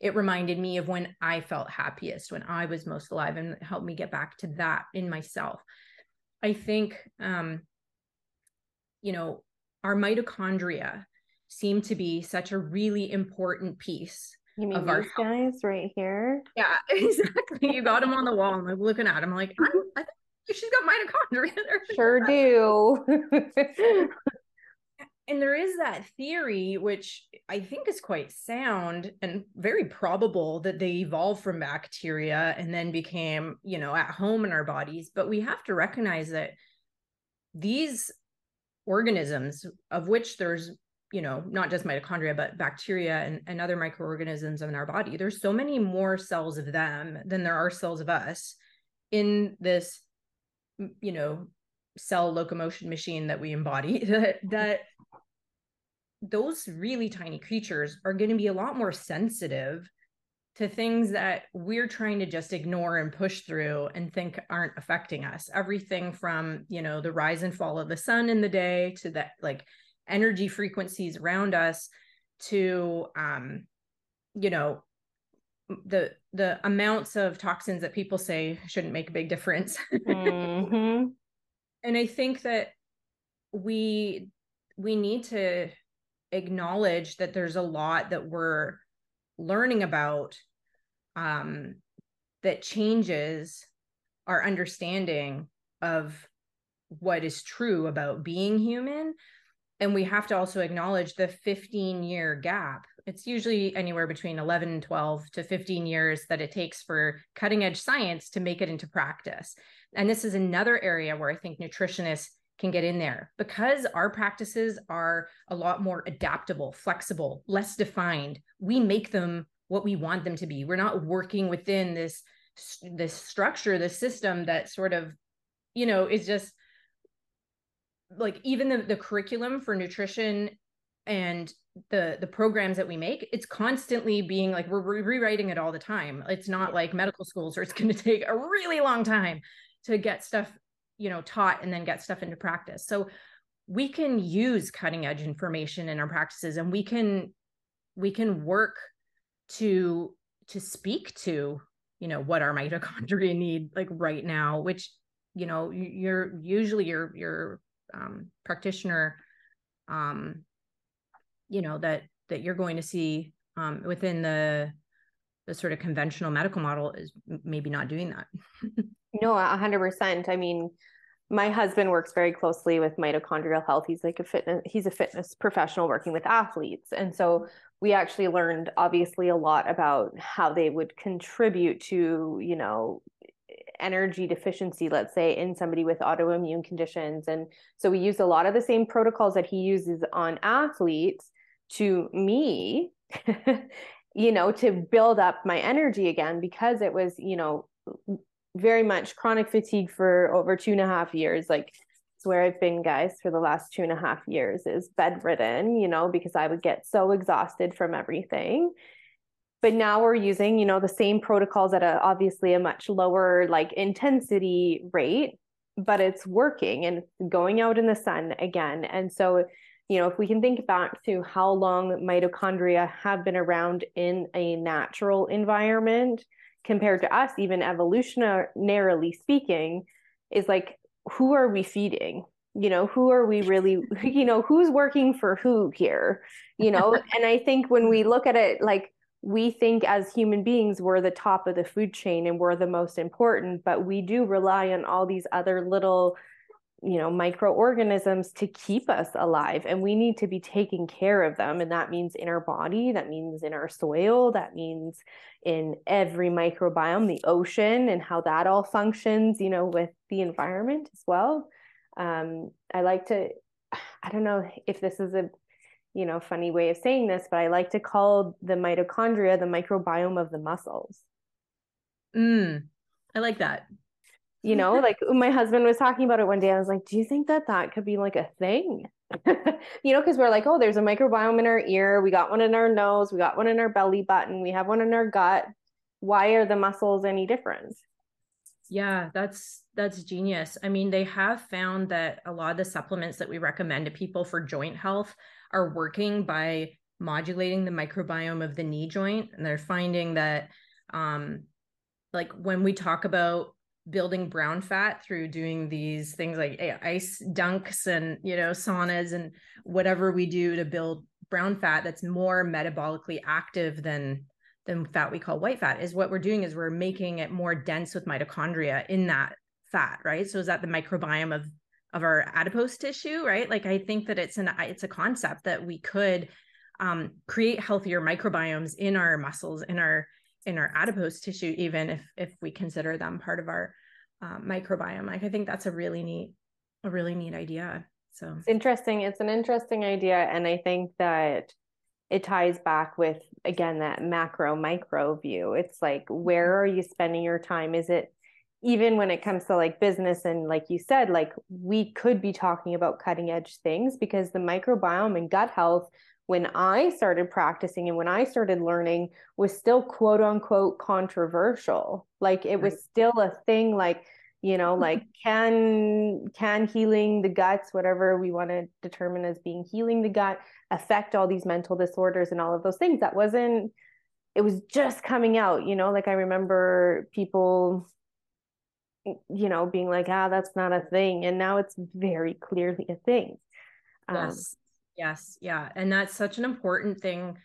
it reminded me of when i felt happiest when i was most alive and helped me get back to that in myself. I think um you know our mitochondria seem to be such a really important piece you mean these guys right here? Yeah, *laughs* exactly. You got them on the wall. I'm like looking at them, like, I think she's got mitochondria there. *laughs* Sure do. *laughs* and there is that theory, which I think is quite sound and very probable that they evolved from bacteria and then became, you know, at home in our bodies. But we have to recognize that these organisms, of which there's you know not just mitochondria but bacteria and, and other microorganisms in our body. There's so many more cells of them than there are cells of us in this you know cell locomotion machine that we embody *laughs* that that those really tiny creatures are going to be a lot more sensitive to things that we're trying to just ignore and push through and think aren't affecting us everything from you know the rise and fall of the sun in the day to that like energy frequencies around us to um you know the the amounts of toxins that people say shouldn't make a big difference mm-hmm. *laughs* and i think that we we need to acknowledge that there's a lot that we're learning about um that changes our understanding of what is true about being human. And we have to also acknowledge the 15 year gap. It's usually anywhere between 11 and 12 to 15 years that it takes for cutting edge science to make it into practice. And this is another area where i think nutritionists can get in there. Because our practices are a lot more adaptable flexible less defined we make them what we want them to be. We're not working within this this structure this system that sort of you know is just like even the, the curriculum for nutrition and the the programs that we make it's constantly being like we're re- rewriting it all the time. It's not like medical schools or it's going *laughs* to take a really long time to get stuff you know taught and then get stuff into practice. So we can use cutting edge information in our practices and we can we can work to to speak to you know what our mitochondria *laughs* need like right now which you know you're usually your your um, practitioner um, you know that that you're going to see um, within the the sort of conventional medical model is maybe not doing that *laughs* no a 100% i mean my husband works very closely with mitochondrial health. He's like a fitness he's a fitness professional working with athletes. And so we actually learned obviously a lot about how they would contribute to you know energy deficiency, let's say, in somebody with autoimmune conditions. And so we use a lot of the same protocols that he uses on athletes to me, *laughs* you know, to build up my energy again because it was, you know, very much chronic fatigue for over two and a half years. Like, it's where I've been, guys, for the last two and a half years is bedridden, you know, because I would get so exhausted from everything but now we're using you know the same protocols at a obviously a much lower like intensity rate but it's working and going out in the sun again and so you know if we can think back to how long mitochondria have been around in a natural environment compared to us even evolutionarily speaking is like who are we feeding? You know who are we really *laughs* you know who's working for who here? You know *laughs* and i think when we look at it like we think as human beings we're the top of the food chain and we're the most important but we do rely on all these other little you know microorganisms to keep us alive and we need to be taking care of them and that means in our body that means in our soil that means in every microbiome the ocean and how that all functions you know with the environment as well. Um, i like to *sighs* i don't know if this is a you know funny way of saying this but i like to call the mitochondria the microbiome of the muscles. Mm, i like that you know like *laughs* my husband was talking about it one day i was like do you think that that could be like a thing? *laughs* You know because we're like oh there's a microbiome in our ear. We got one in our nose. We got one in our belly button. We have one in our gut. Why are the muscles any different? Yeah that's that's genius. I mean they have found that a lot of the supplements that we recommend to people for joint health are working by modulating the microbiome of the knee joint and they're finding that um like when we talk about building brown fat through doing these things like eh, ice dunks and you know saunas and whatever we do to build brown fat that's more metabolically active than than fat we call white fat is what we're doing is we're making it more dense with mitochondria in that fat right? So is that the microbiome of of our adipose tissue right? Like i think that it's an it's a concept that we could um, create healthier microbiomes in our muscles in our in our adipose tissue even if if we consider them part of our uh, microbiome. Like i think that's a really neat a really neat idea so. It's interesting. It's an interesting idea and i think that it ties back with again that macro micro view. It's like where mm-hmm. are you spending your time? Is it even when it comes to like business and like you said like we could be talking about cutting edge things because the microbiome and gut health when I started practicing and when I started learning was still quote unquote controversial. Like it was still a thing like, you know, *laughs* like can can healing the guts, whatever we want to determine as being healing the gut, affect all these mental disorders and all of those things. That wasn't it was just coming out, you know, like I remember people you know being like ah that's not a thing. And now it's very clearly a thing. Um, yes yeah. And that's such an important thing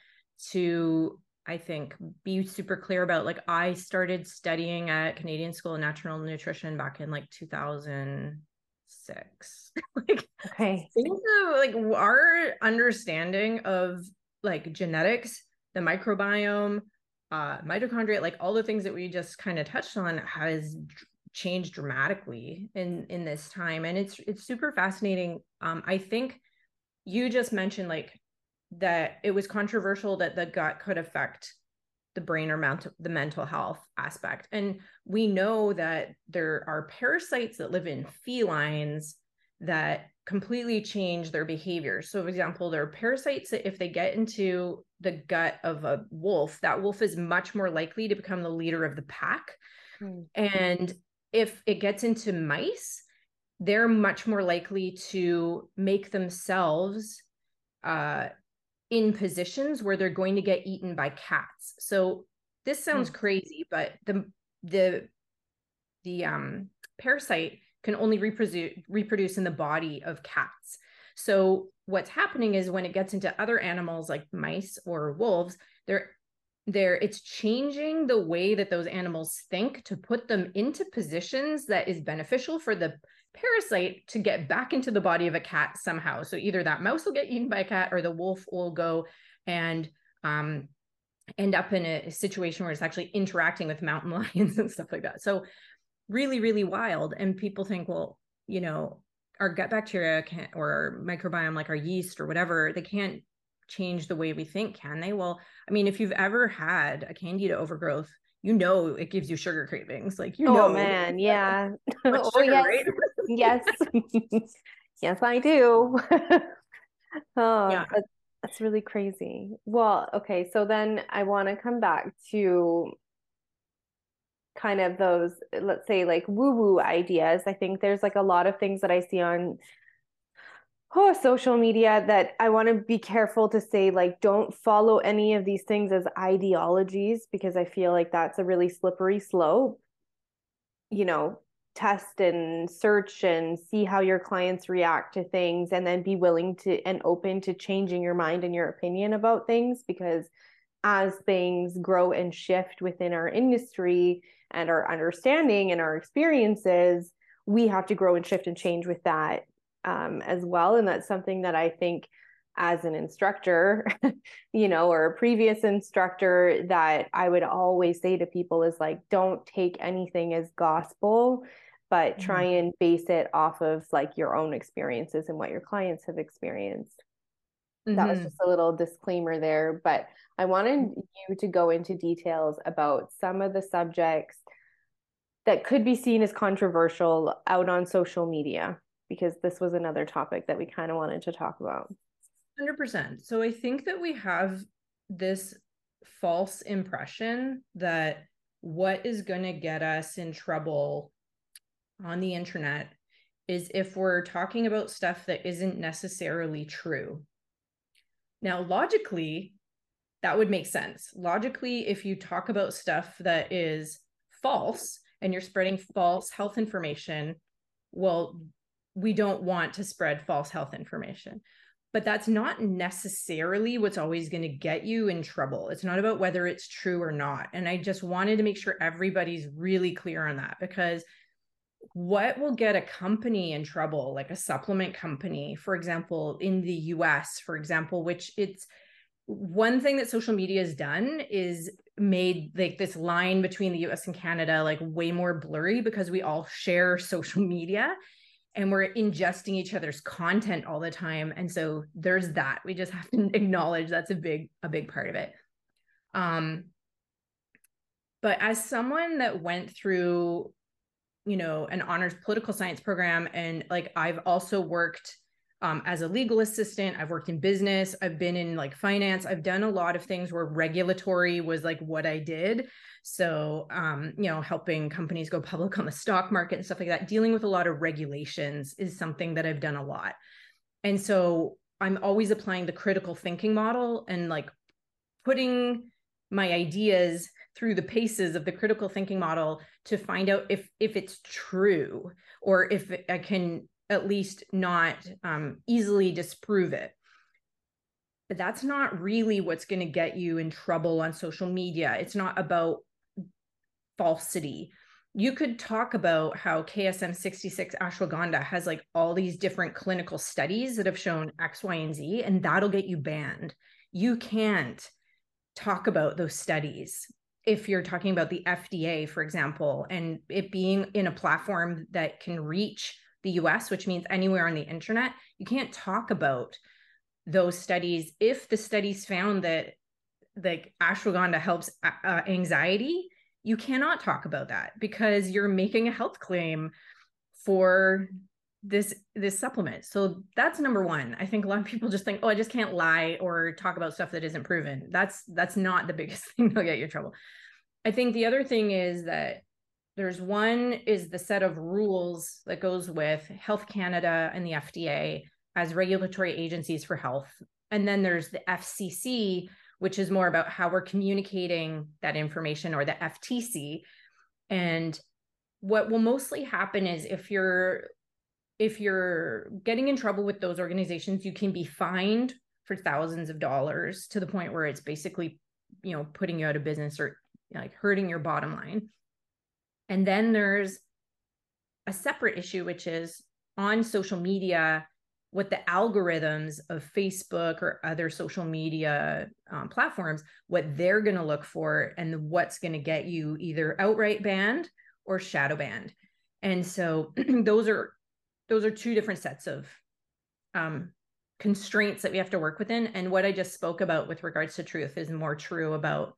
to I think be super clear about. Like I started studying at Canadian School of Natural Nutrition back in like 2006. *laughs* like okay. Things like our understanding of like genetics, the microbiome, uh mitochondria, like all the things that we just kind of touched on has changed dramatically in in this time and it's it's super fascinating um i think you just mentioned like that it was controversial that the gut could affect the brain or mental the mental health aspect. And we know that there are parasites that live in felines that completely change their behavior. So for example there are parasites that if they get into the gut of a wolf that wolf is much more likely to become the leader of the pack. Mm. and if it gets into mice they're much more likely to make themselves uh, in positions where they're going to get eaten by cats. So this sounds mm. crazy, but the the the um, parasite can only reproduce reproduce in the body of cats. So what's happening is when it gets into other animals like mice or wolves, they're there it's changing the way that those animals think to put them into positions that is beneficial for the parasite to get back into the body of a cat somehow. So either that mouse will get eaten by a cat or the wolf will go and um, end up in a situation where it's actually interacting with mountain *laughs* lions and stuff like that. So really, really wild. And people think, well, you know, our gut bacteria can't or our microbiome, like our yeast or whatever, they can't change the way we think, can they? Well, I mean, if you've ever had a candida overgrowth, you know it gives you sugar cravings. Like you oh, know, man, *laughs* yeah. *laughs* oh sugar, yes, right? Yes, *laughs* yes, I do. *laughs* oh, yeah. That's really crazy. Well, okay, so then I want to come back to kind of those, let's say, like woo woo ideas. I think there's like a lot of things that I see on oh, social media that I want to be careful to say, like, don't follow any of these things as ideologies because I feel like that's a really slippery slope. You know, test and search and see how your clients react to things and then be willing to and open to changing your mind and your opinion about things because as things grow and shift within our industry and our understanding and our experiences we have to grow and shift and change with that um, as well. And that's something that i think as an instructor *laughs* you know or a previous instructor that i would always say to people is like don't take anything as gospel but mm-hmm. try and base it off of like your own experiences and what your clients have experienced mm-hmm. that was mm-hmm. just a little disclaimer there but i wanted mm-hmm. you to go into details about some of the subjects that could be seen as controversial out on social media because this was another topic that we kind of wanted to talk about 100% so i think that we have this false impression that what is going to get us in trouble on the internet is if we're talking about stuff that isn't necessarily true. Now, logically, that would make sense. Logically, if you talk about stuff that is false and you're spreading false health information, well, we don't want to spread false health information. But that's not necessarily what's always going to get you in trouble. It's not about whether it's true or not. And I just wanted to make sure everybody's really clear on that because what will get a company in trouble like a supplement company for example in the US for example which it's one thing that social media has done is made like this line between the US and Canada like way more blurry because we all share *laughs* social media and we're ingesting each other's content all the time. And so there's that. We just have to *laughs* acknowledge that's a big a big part of it. Um but as someone that went through you know an honors political science program. And like i've also worked um, as a legal assistant. I've worked in business. I've been in like finance. I've done a lot of things where regulatory was like what i did. So um, you know helping companies go public on the stock market and stuff like that. Dealing with a lot of regulations is something that i've done a lot. And so i'm always applying the critical thinking model and like putting my ideas through the paces of the critical thinking model to find out if if it's true or if I can at least not um, easily disprove it. But that's not really what's going to get you in trouble on social media. It's not about falsity. You could talk about how KSM 66 ashwagandha has like all these different clinical studies that have shown X, Y, and Z, and that'll get you banned. You can't talk about those studies if you're talking about the FDA, for example, and it being in a platform that can reach the US, which means anywhere on the internet, you can't talk about those studies if the studies found that like ashwagandha helps uh, uh, anxiety you cannot talk about that because you're making a health claim for this this supplement so that's number one i think a lot of people just think oh i just can't lie or talk about stuff that isn't proven that's that's not the *laughs* biggest thing that'll get you in trouble I think the other thing is that there's one is the set of rules that goes with Health Canada and the FDA as regulatory agencies for health. And then there's the FCC, which is more about how we're communicating that information, or the FTC. And what will mostly happen is if you're if you're getting in trouble with those organizations, you can be fined for thousands of dollars to the point where it's basically, you know, putting you out of business or like hurting your bottom line. And then there's a separate issue, which is on social media, what the algorithms of Facebook or other social media um, platforms, what they're going to look for and what's going to get you either outright banned or shadow banned. And so *clears throat* those are those are two different sets of um, constraints that we have to work within. And what I just spoke about with regards to truth is more true about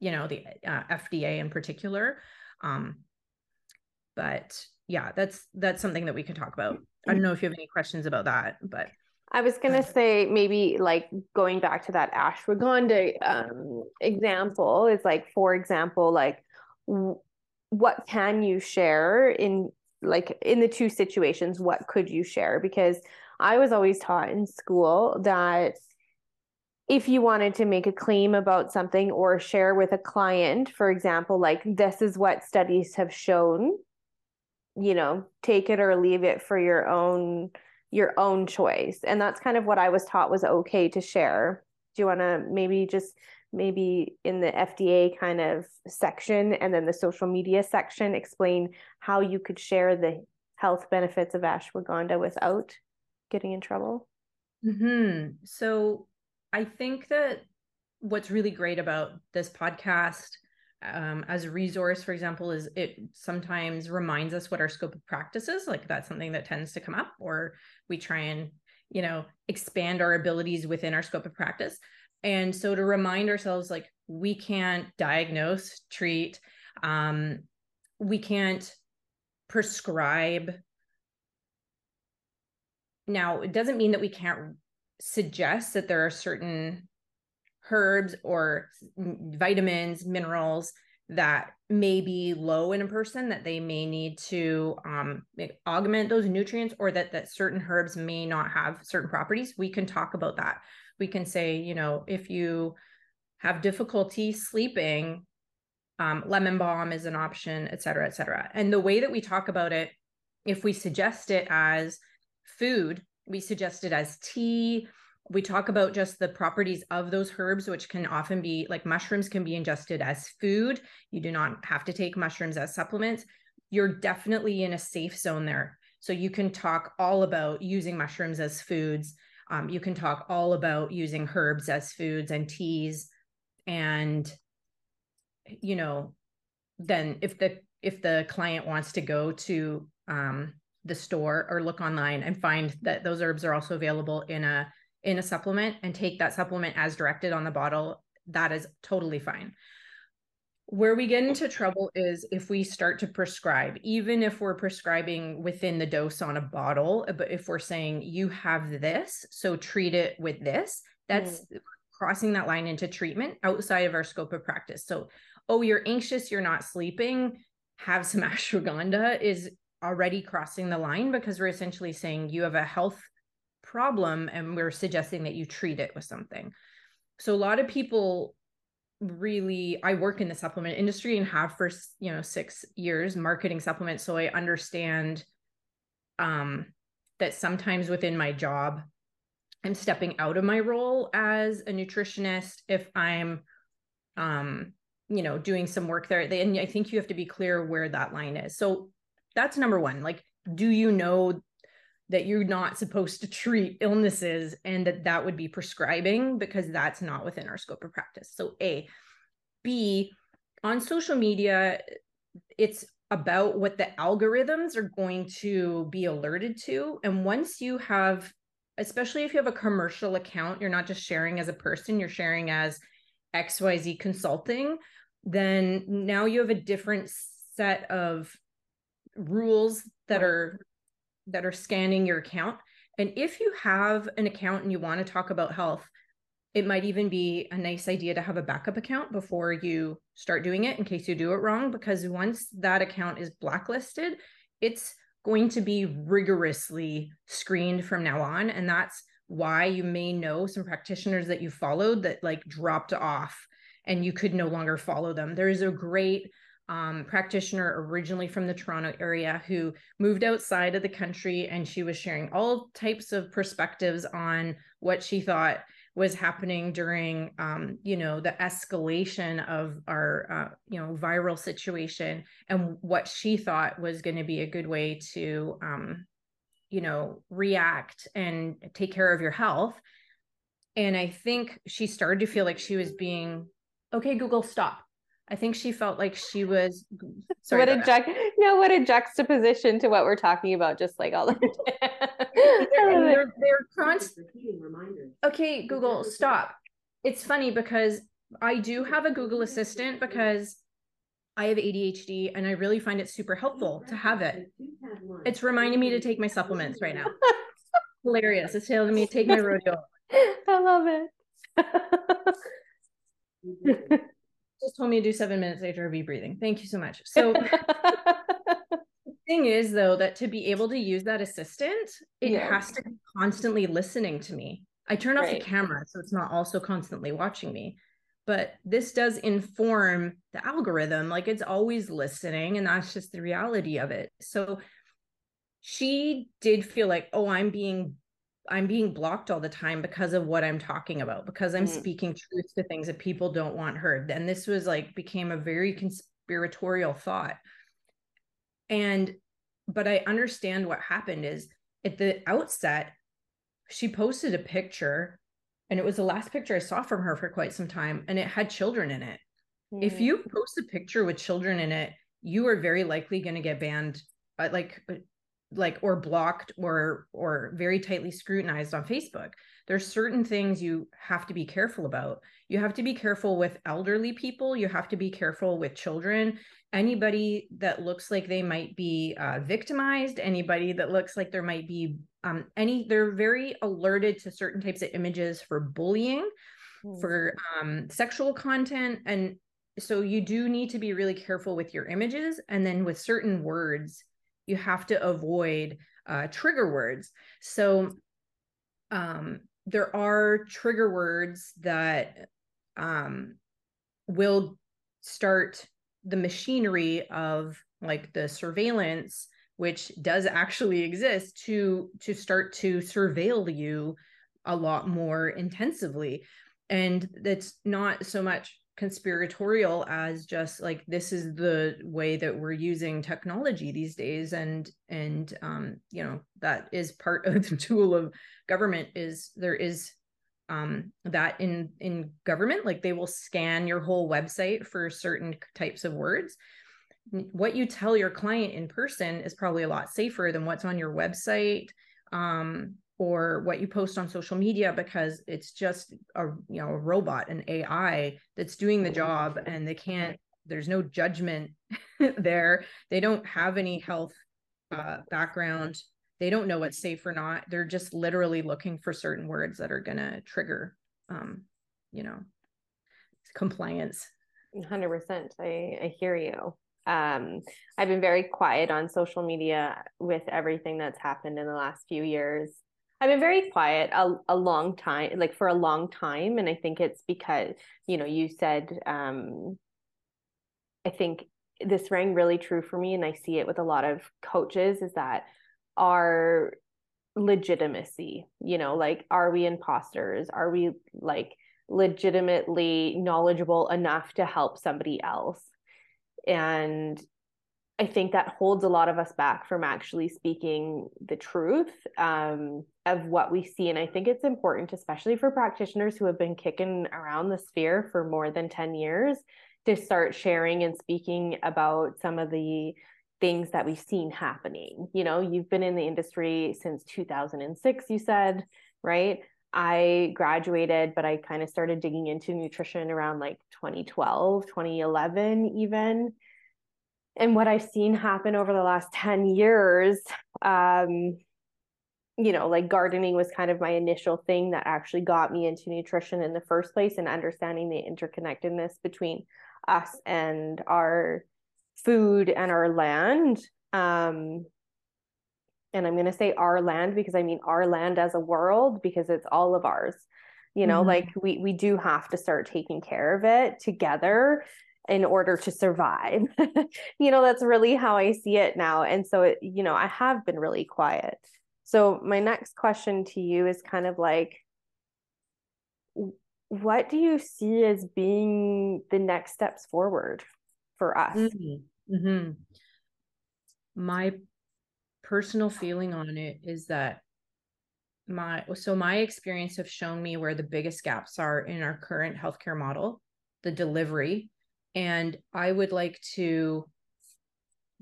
you know the uh, FDA in particular. Um, but yeah, that's that's something that we can talk about. I don't know if you have any questions about that, but I was gonna say maybe like going back to that ashwagandha um, example is like, for example, like w- what can you share in like in the two situations? What could you share? Because I was always taught in school that if you wanted to make a claim about something or share with a client, for example, like this is what studies have shown, you know, take it or leave it for your own your own choice. And that's kind of what I was taught was okay to share. Do you want to maybe just maybe in the FDA kind of section and then the social media section explain how you could share the health benefits of ashwagandha without getting in trouble? hmm So I think that what's really great about this podcast um, as a resource, for example, is it sometimes reminds us what our scope of practice is. Like that's something that tends to come up, or we try and, you know, expand our abilities within our scope of practice. And so to remind ourselves, like, we can't diagnose, treat, um, we can't prescribe. Now, it doesn't mean that we can't suggest that there are certain herbs or vitamins, minerals that may be low in a person that they may need to um, augment those nutrients or that that certain herbs may not have certain properties we can talk about that we can say you know if you have difficulty sleeping um, lemon balm is an option et cetera et cetera. And the way that we talk about it if we suggest it as food we suggest it as tea. We talk about just the properties of those herbs which can often be like mushrooms can be ingested as food. You do not have to take mushrooms as supplements. You're definitely in a safe zone there. So you can talk all about using mushrooms as foods um, you can talk all about using herbs as foods and teas and you know then if the if the client wants to go to um, the store or look online and find that those herbs are also available in a in a supplement and take that supplement as directed on the bottle, that is totally fine. Where we get into trouble is if we start to prescribe, even if we're prescribing within the dose on a bottle, but if we're saying you have this, so treat it with this, that's mm. crossing that line into treatment outside of our scope of practice. So, oh, you're anxious, you're not sleeping, have some *laughs* ashwagandha is already crossing the line because we're essentially saying you have a health problem and we're suggesting that you treat it with something. So a lot of people really I work in the supplement industry and have for, you know, 6 years marketing supplements so I understand um that sometimes within my job I'm stepping out of my role as a nutritionist if I'm um you know doing some work there and I think you have to be clear where that line is. So that's number 1 like do you know that you're not supposed to treat illnesses and that that would be prescribing because that's not within our scope of practice. So A, B, on social media, it's about what the algorithms are going to be alerted to. And once you have, especially if you have a commercial account, you're not just sharing as a person, you're sharing as XYZ consulting, then now you have a different set of rules that are that are scanning your account. And if you have an account and you want to talk about health, it might even be a nice idea to have a backup account before you start doing it in case you do it wrong. Because once that account is blacklisted, it's going to be rigorously screened from now on. And that's why you may know some practitioners that you followed that like dropped off and you could no longer follow them. There is a great um, practitioner originally from the Toronto area who moved outside of the country and she was sharing all types of perspectives on what she thought was happening during um, you know the escalation of our uh, you know viral situation and what she thought was going to be a good way to um, you know react and take care of your health. And i think she started to feel like she was being okay google stop I think she felt like she was. *laughs* Sorry what a ju- no, what a juxtaposition to what we're talking about. Just like all of they're, they're constant. Okay, Google, stop. It's funny because I do have a Google Assistant because I have ADHD and I really find it super helpful to have it. It's reminding me to take my supplements right now. *laughs* hilarious. It's telling me to take my *laughs* Rhodiola. I love it. Just told me to do seven minutes HRV breathing. Thank you so much. So *laughs* the thing is though that to be able to use that assistant, it yeah. has to be constantly listening to me. I turn off right. the camera so it's not also constantly watching me. But this does inform the algorithm, like it's always listening, and that's just the reality of it. So she did feel like, oh, I'm being I'm being blocked all the time because of what I'm talking about, because I'm mm. speaking truth to things that people don't want heard. And this was like became a very conspiratorial thought. And but I understand what happened is at the outset, she posted a picture, and it was the last picture I saw from her for quite some time, and it had children in it. Mm. If you post a picture with children in it, you are very likely going to get banned. Uh, like like or blocked or or very tightly scrutinized on Facebook. There's certain things you have to be careful about. You have to be careful with elderly people, you have to be careful with children, anybody that looks like they might be uh, victimized, anybody that looks like there might be um, any they're very alerted to certain types of images for bullying, mm. for um, sexual content and so you do need to be really careful with your images and then with certain words you have to avoid uh, trigger words. So um, there are trigger words that um, will start the machinery of like the surveillance which does actually exist to to start to surveil you a lot more intensively and that's not so much conspiratorial as just like this is the way that we're using technology these days and and um you know that is part *laughs* of the tool of government is there is um that in in government like they will scan your whole website for certain types of words. What you tell your client in person is probably a lot safer than what's on your website um or what you post on social media because it's just a you know a robot an ai that's doing the job and they can't there's no judgment *laughs* there. They don't have any health uh, background. They don't know what's safe or not. They're just literally looking for certain words that are going to trigger um you know compliance. 100% i i hear you. Um i've been very quiet on social media with everything that's happened in the last few years I've been very quiet a, a long time, like for a long time. And I think it's because, you know, you said, um, I think this rang really true for me. And I see it with a lot of coaches is that our legitimacy, you know, like, are we imposters? Are we like legitimately knowledgeable enough to help somebody else? And I think that holds a lot of us back from actually speaking the truth um, of what we see. And I think it's important, especially for practitioners who have been kicking around the sphere for more than 10 years, to start sharing and speaking about some of the things that we've seen happening. You know, you've been in the industry since 2006, you said, right? I graduated, but I kind of started digging into nutrition around like 2012, 2011, even and what I've seen happen over the last 10 years, um, you know, like gardening was kind of my initial thing that actually got me into nutrition in the first place and understanding the interconnectedness between us and our food and our land. Um, and I'm going to say our land because I mean our land as a world because it's all of ours. You know, mm-hmm. like we we do have to start taking care of it together in order to survive. *laughs* you know, that's really how I see it now. And so, it, you know, I have been really quiet. So, my next question to you is kind of like, what do you see as being the next steps forward for us? Mm-hmm. Mm-hmm. My personal feeling on it is that my so my experience have shown me where the biggest gaps are in our current healthcare model the delivery and I would like to,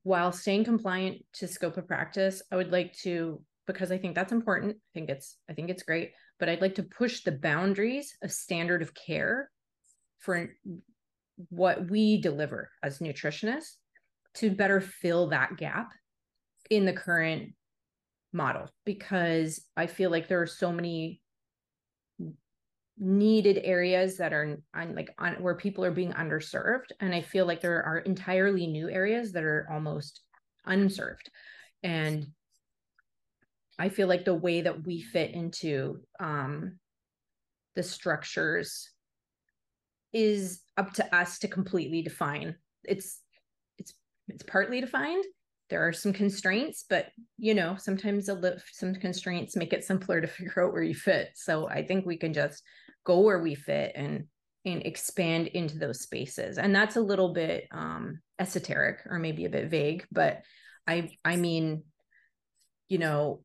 while staying compliant to scope of practice, I would like to, because I think that's important. I think it's, I think it's great, but I'd like to push the boundaries of standard of care for what we deliver as nutritionists to better fill that gap in the current model because I feel like there are so many needed areas that are on like on where people are being underserved and i feel like there are entirely new areas that are almost unserved. And i feel like the way that we fit into um the structures is up to us to completely define. It's it's it's partly defined. There are some constraints but you know sometimes a li- some constraints make it simpler to *laughs* figure out where you fit. So i think we can just go where we fit and and expand into those spaces. And that's a little bit um esoteric or maybe a bit vague but i i mean you know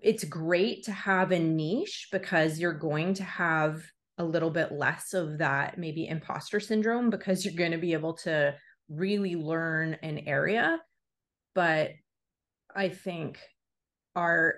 it's great to have a niche because you're going to have a little bit less of that maybe imposter syndrome because you're going to be able to really learn an area. But i think our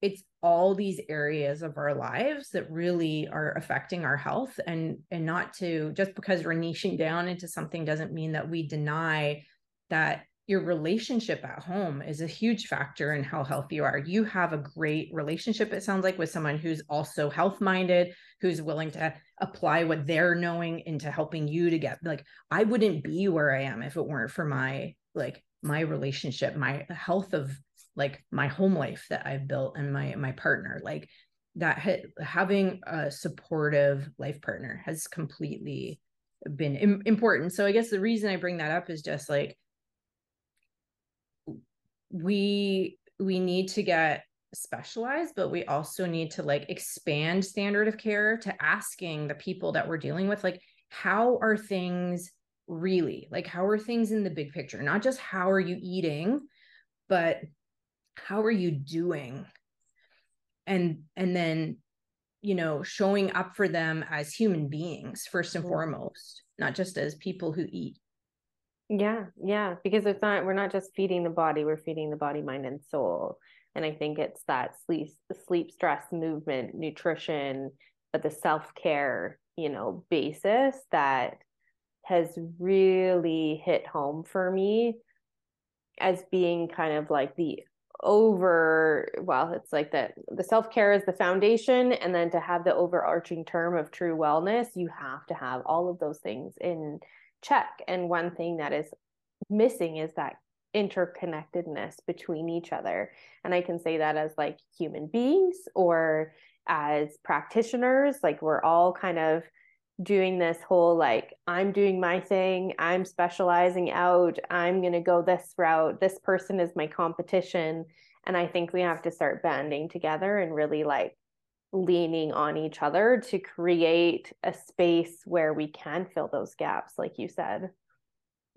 it's all these areas of our lives that really are affecting our health and and not to just because we're niching down into something doesn't mean that we deny that your relationship at home is a huge factor in how healthy you are. You have a great relationship, it sounds like, with someone who's also health minded, who's willing to apply what they're knowing into helping you to get like, I wouldn't be where I am if it weren't for my like my relationship, my health of like my home life that I've built and my my partner like that ha- having a supportive life partner has completely been Im- important. So I guess the reason I bring that up is just like we we need to get specialized but we also need to like expand standard of care to asking the people that we're dealing with like how are things really? Like how are things in the big picture? Not just how are you eating but how are you doing? And and then you know showing up for them as human beings first and mm-hmm. foremost not just as people who eat. Yeah yeah because it's not we're not just feeding the body we're feeding the body mind and soul. And i think it's that sleep sleep stress movement nutrition but the self-care you know basis that has really hit home for me as being kind of like the over well it's like that the self-care is the foundation and then to have the overarching term of true wellness you have to have all of those things in check. And one thing that is missing is that interconnectedness between each other. And i can say that as like human beings or as practitioners like we're all kind of doing this whole like i'm doing my thing i'm specializing out i'm going to go this route this person is my competition. And i think we have to start banding together and really like leaning on each other to create a space where we can fill those gaps like you said.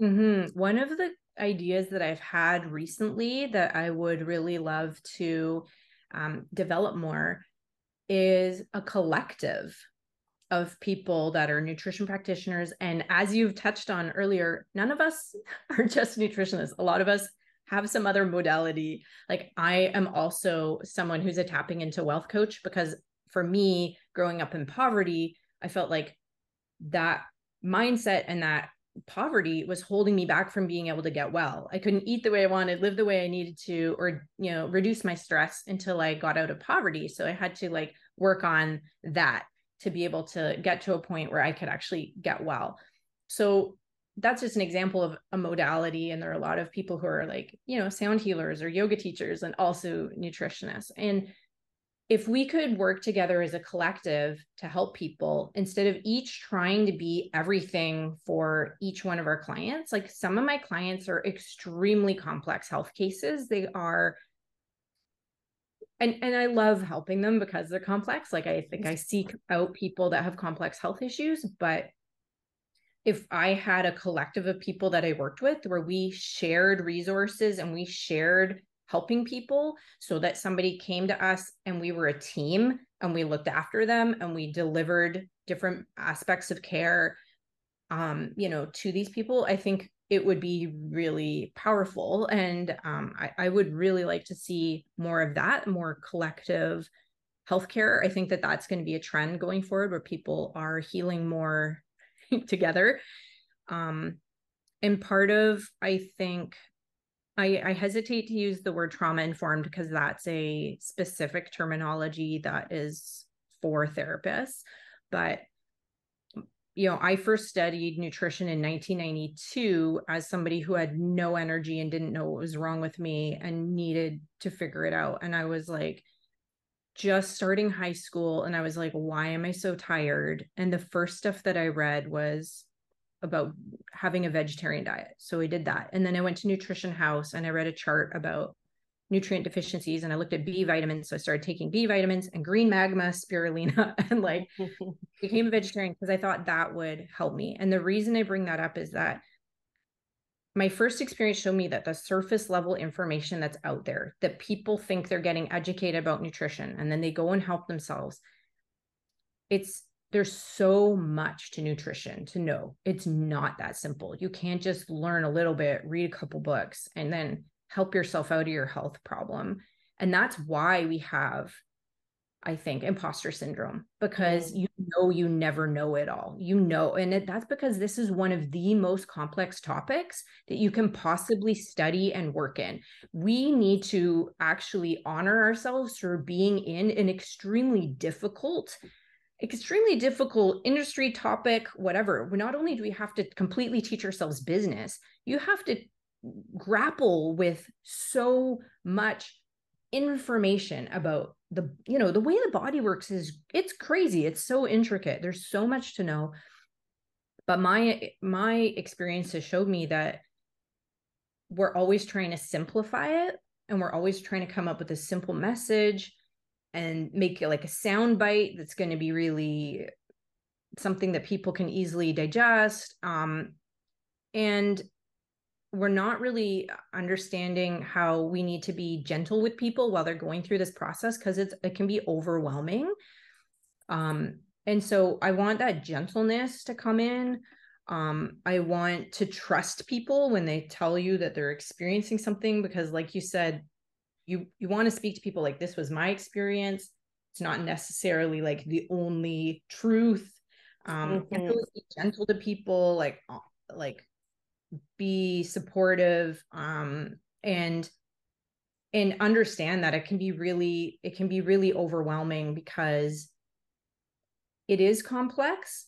Mm-hmm. one of the ideas that i've had recently that i would really love to um, develop more is a collective of people that are nutrition practitioners. And as you've touched on earlier, none of us *laughs* are just nutritionists. A lot of us have some other modality. Like I am also someone who's a tapping into wealth coach because for me, growing up in poverty, I felt like that mindset and that poverty was holding me back from being able to get well. I couldn't eat the way I wanted, live the way I needed to, or, you know, reduce my stress until I got out of poverty. So I had to like work on that to be able to get to a point where I could actually get well. So that's just an example of a modality. And there are a lot of people who are like, you know, sound healers or yoga teachers and also nutritionists. And if we could work together as a collective to help people instead of each trying to be everything for each one of our clients, like some of my clients are extremely complex health cases. They are and and I love helping them because they're complex. Like I think I seek out people that have complex health issues, but if I had a collective of people that I worked with where we shared resources and we shared helping people so that somebody came to us and we were a team and we looked after them and we delivered different aspects of care um you know to these people i think it would be really powerful. And um, I, I would really like to see more of that, more collective healthcare. I think that that's going to be a trend going forward where people are healing more *laughs* together. Um, and part of, I think, I, I hesitate to use the word trauma informed because that's a specific terminology that is for therapists. But you know, I first studied nutrition in 1992 as somebody who had no energy and didn't know what was wrong with me and needed to figure it out. And I was like, just starting high school. And I was like, why am I so tired? And the first stuff that I read was about having a vegetarian diet. So I did that. And then I went to Nutrition House and I read a chart about nutrient deficiencies and I looked at B vitamins. So I started taking B vitamins and green magma, spirulina, *laughs* and like *laughs* became a vegetarian because I thought that would help me. And the reason I bring that up is that my first experience showed me that the surface level information that's out there that people think they're getting educated about nutrition and then they go and help themselves it's there's so much to nutrition to know it's not that simple you can't just learn a little bit read a couple books and then help yourself out of your health problem and that's why we have I think, imposter syndrome because mm. you know you never know it all. You know, and it, that's because this is one of the most complex topics that you can possibly study and work in. We need to actually honor ourselves for being in an extremely difficult extremely difficult industry topic whatever not only do we have to completely teach ourselves business you have to grapple with so much information about the you know the way the body works is it's crazy. It's so intricate. There's so much to know. But my my experience has showed me that we're always trying to simplify it and we're always trying to come up with a simple message and make it like a sound bite that's going to be really something that people can easily digest um and we're not really understanding how we need to be gentle with people while they're going through this process because it's it can be overwhelming. Um and so i want that gentleness to come in. Um i want to trust people when they tell you that they're experiencing something because like you said you you want to speak to people like this was my experience. It's not necessarily like the only truth. Um mm-hmm. be gentle to people like uh, like be supportive um, and and understand that it can be really it can be really overwhelming because it is complex.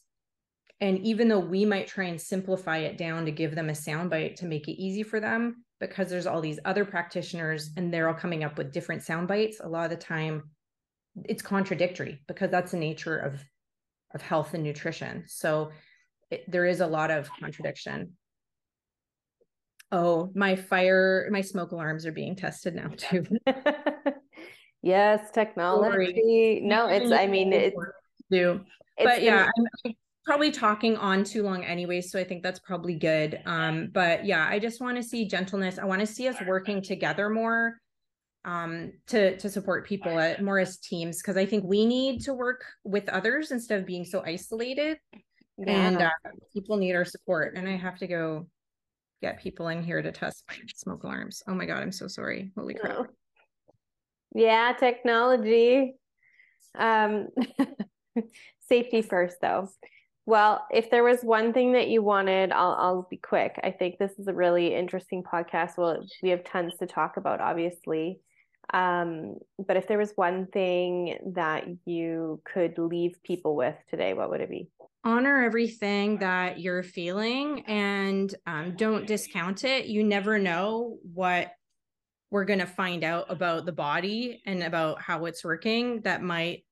And even though we might try and simplify it down to give them a soundbite to make it easy for them because there's all these other practitioners and they're all coming up with different sound bites a lot of the time it's contradictory because that's the nature of of health and nutrition. So it, there is a lot of contradiction Oh, my fire, my smoke alarms are being tested now too. *laughs* yes, technology. No, it's, I mean, it's, do. But yeah, I'm probably talking on too long anyway. So I think that's probably good. Um, but yeah, I just want to see gentleness. I want to see us working together more um to to support people uh, more as teams because i think we need to work with others instead of being so isolated yeah. and uh, people need our support and i have to go get people in here to test *laughs* smoke alarms. Oh my God, I'm so sorry. Holy crap. Yeah, technology. Um, *laughs* safety first, though. Well, if there was one thing that you wanted, I'll I'll be quick. I think this is a really interesting podcast. Well, we have tons to talk about, obviously. Um, but if there was one thing that you could leave people with today, what would it be? Honor everything that you're feeling and um, don't discount it. You never know what we're going to find out about the body and about how it's working that might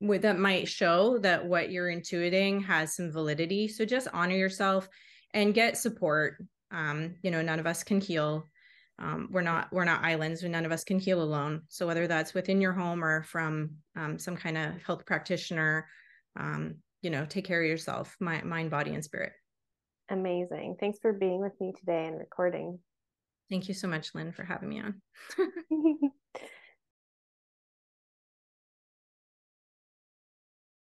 that might show that what you're intuiting has some validity. So just honor yourself and get support. Um, you know none of us can heal. Um, we're not we're not islands and none of us can heal alone. So whether that's within your home or from um, some kind of health practitioner um, you know take care of yourself my, mind body and spirit. Amazing. Thanks for being with me today and recording. Thank you so much Lynne for having me on *laughs*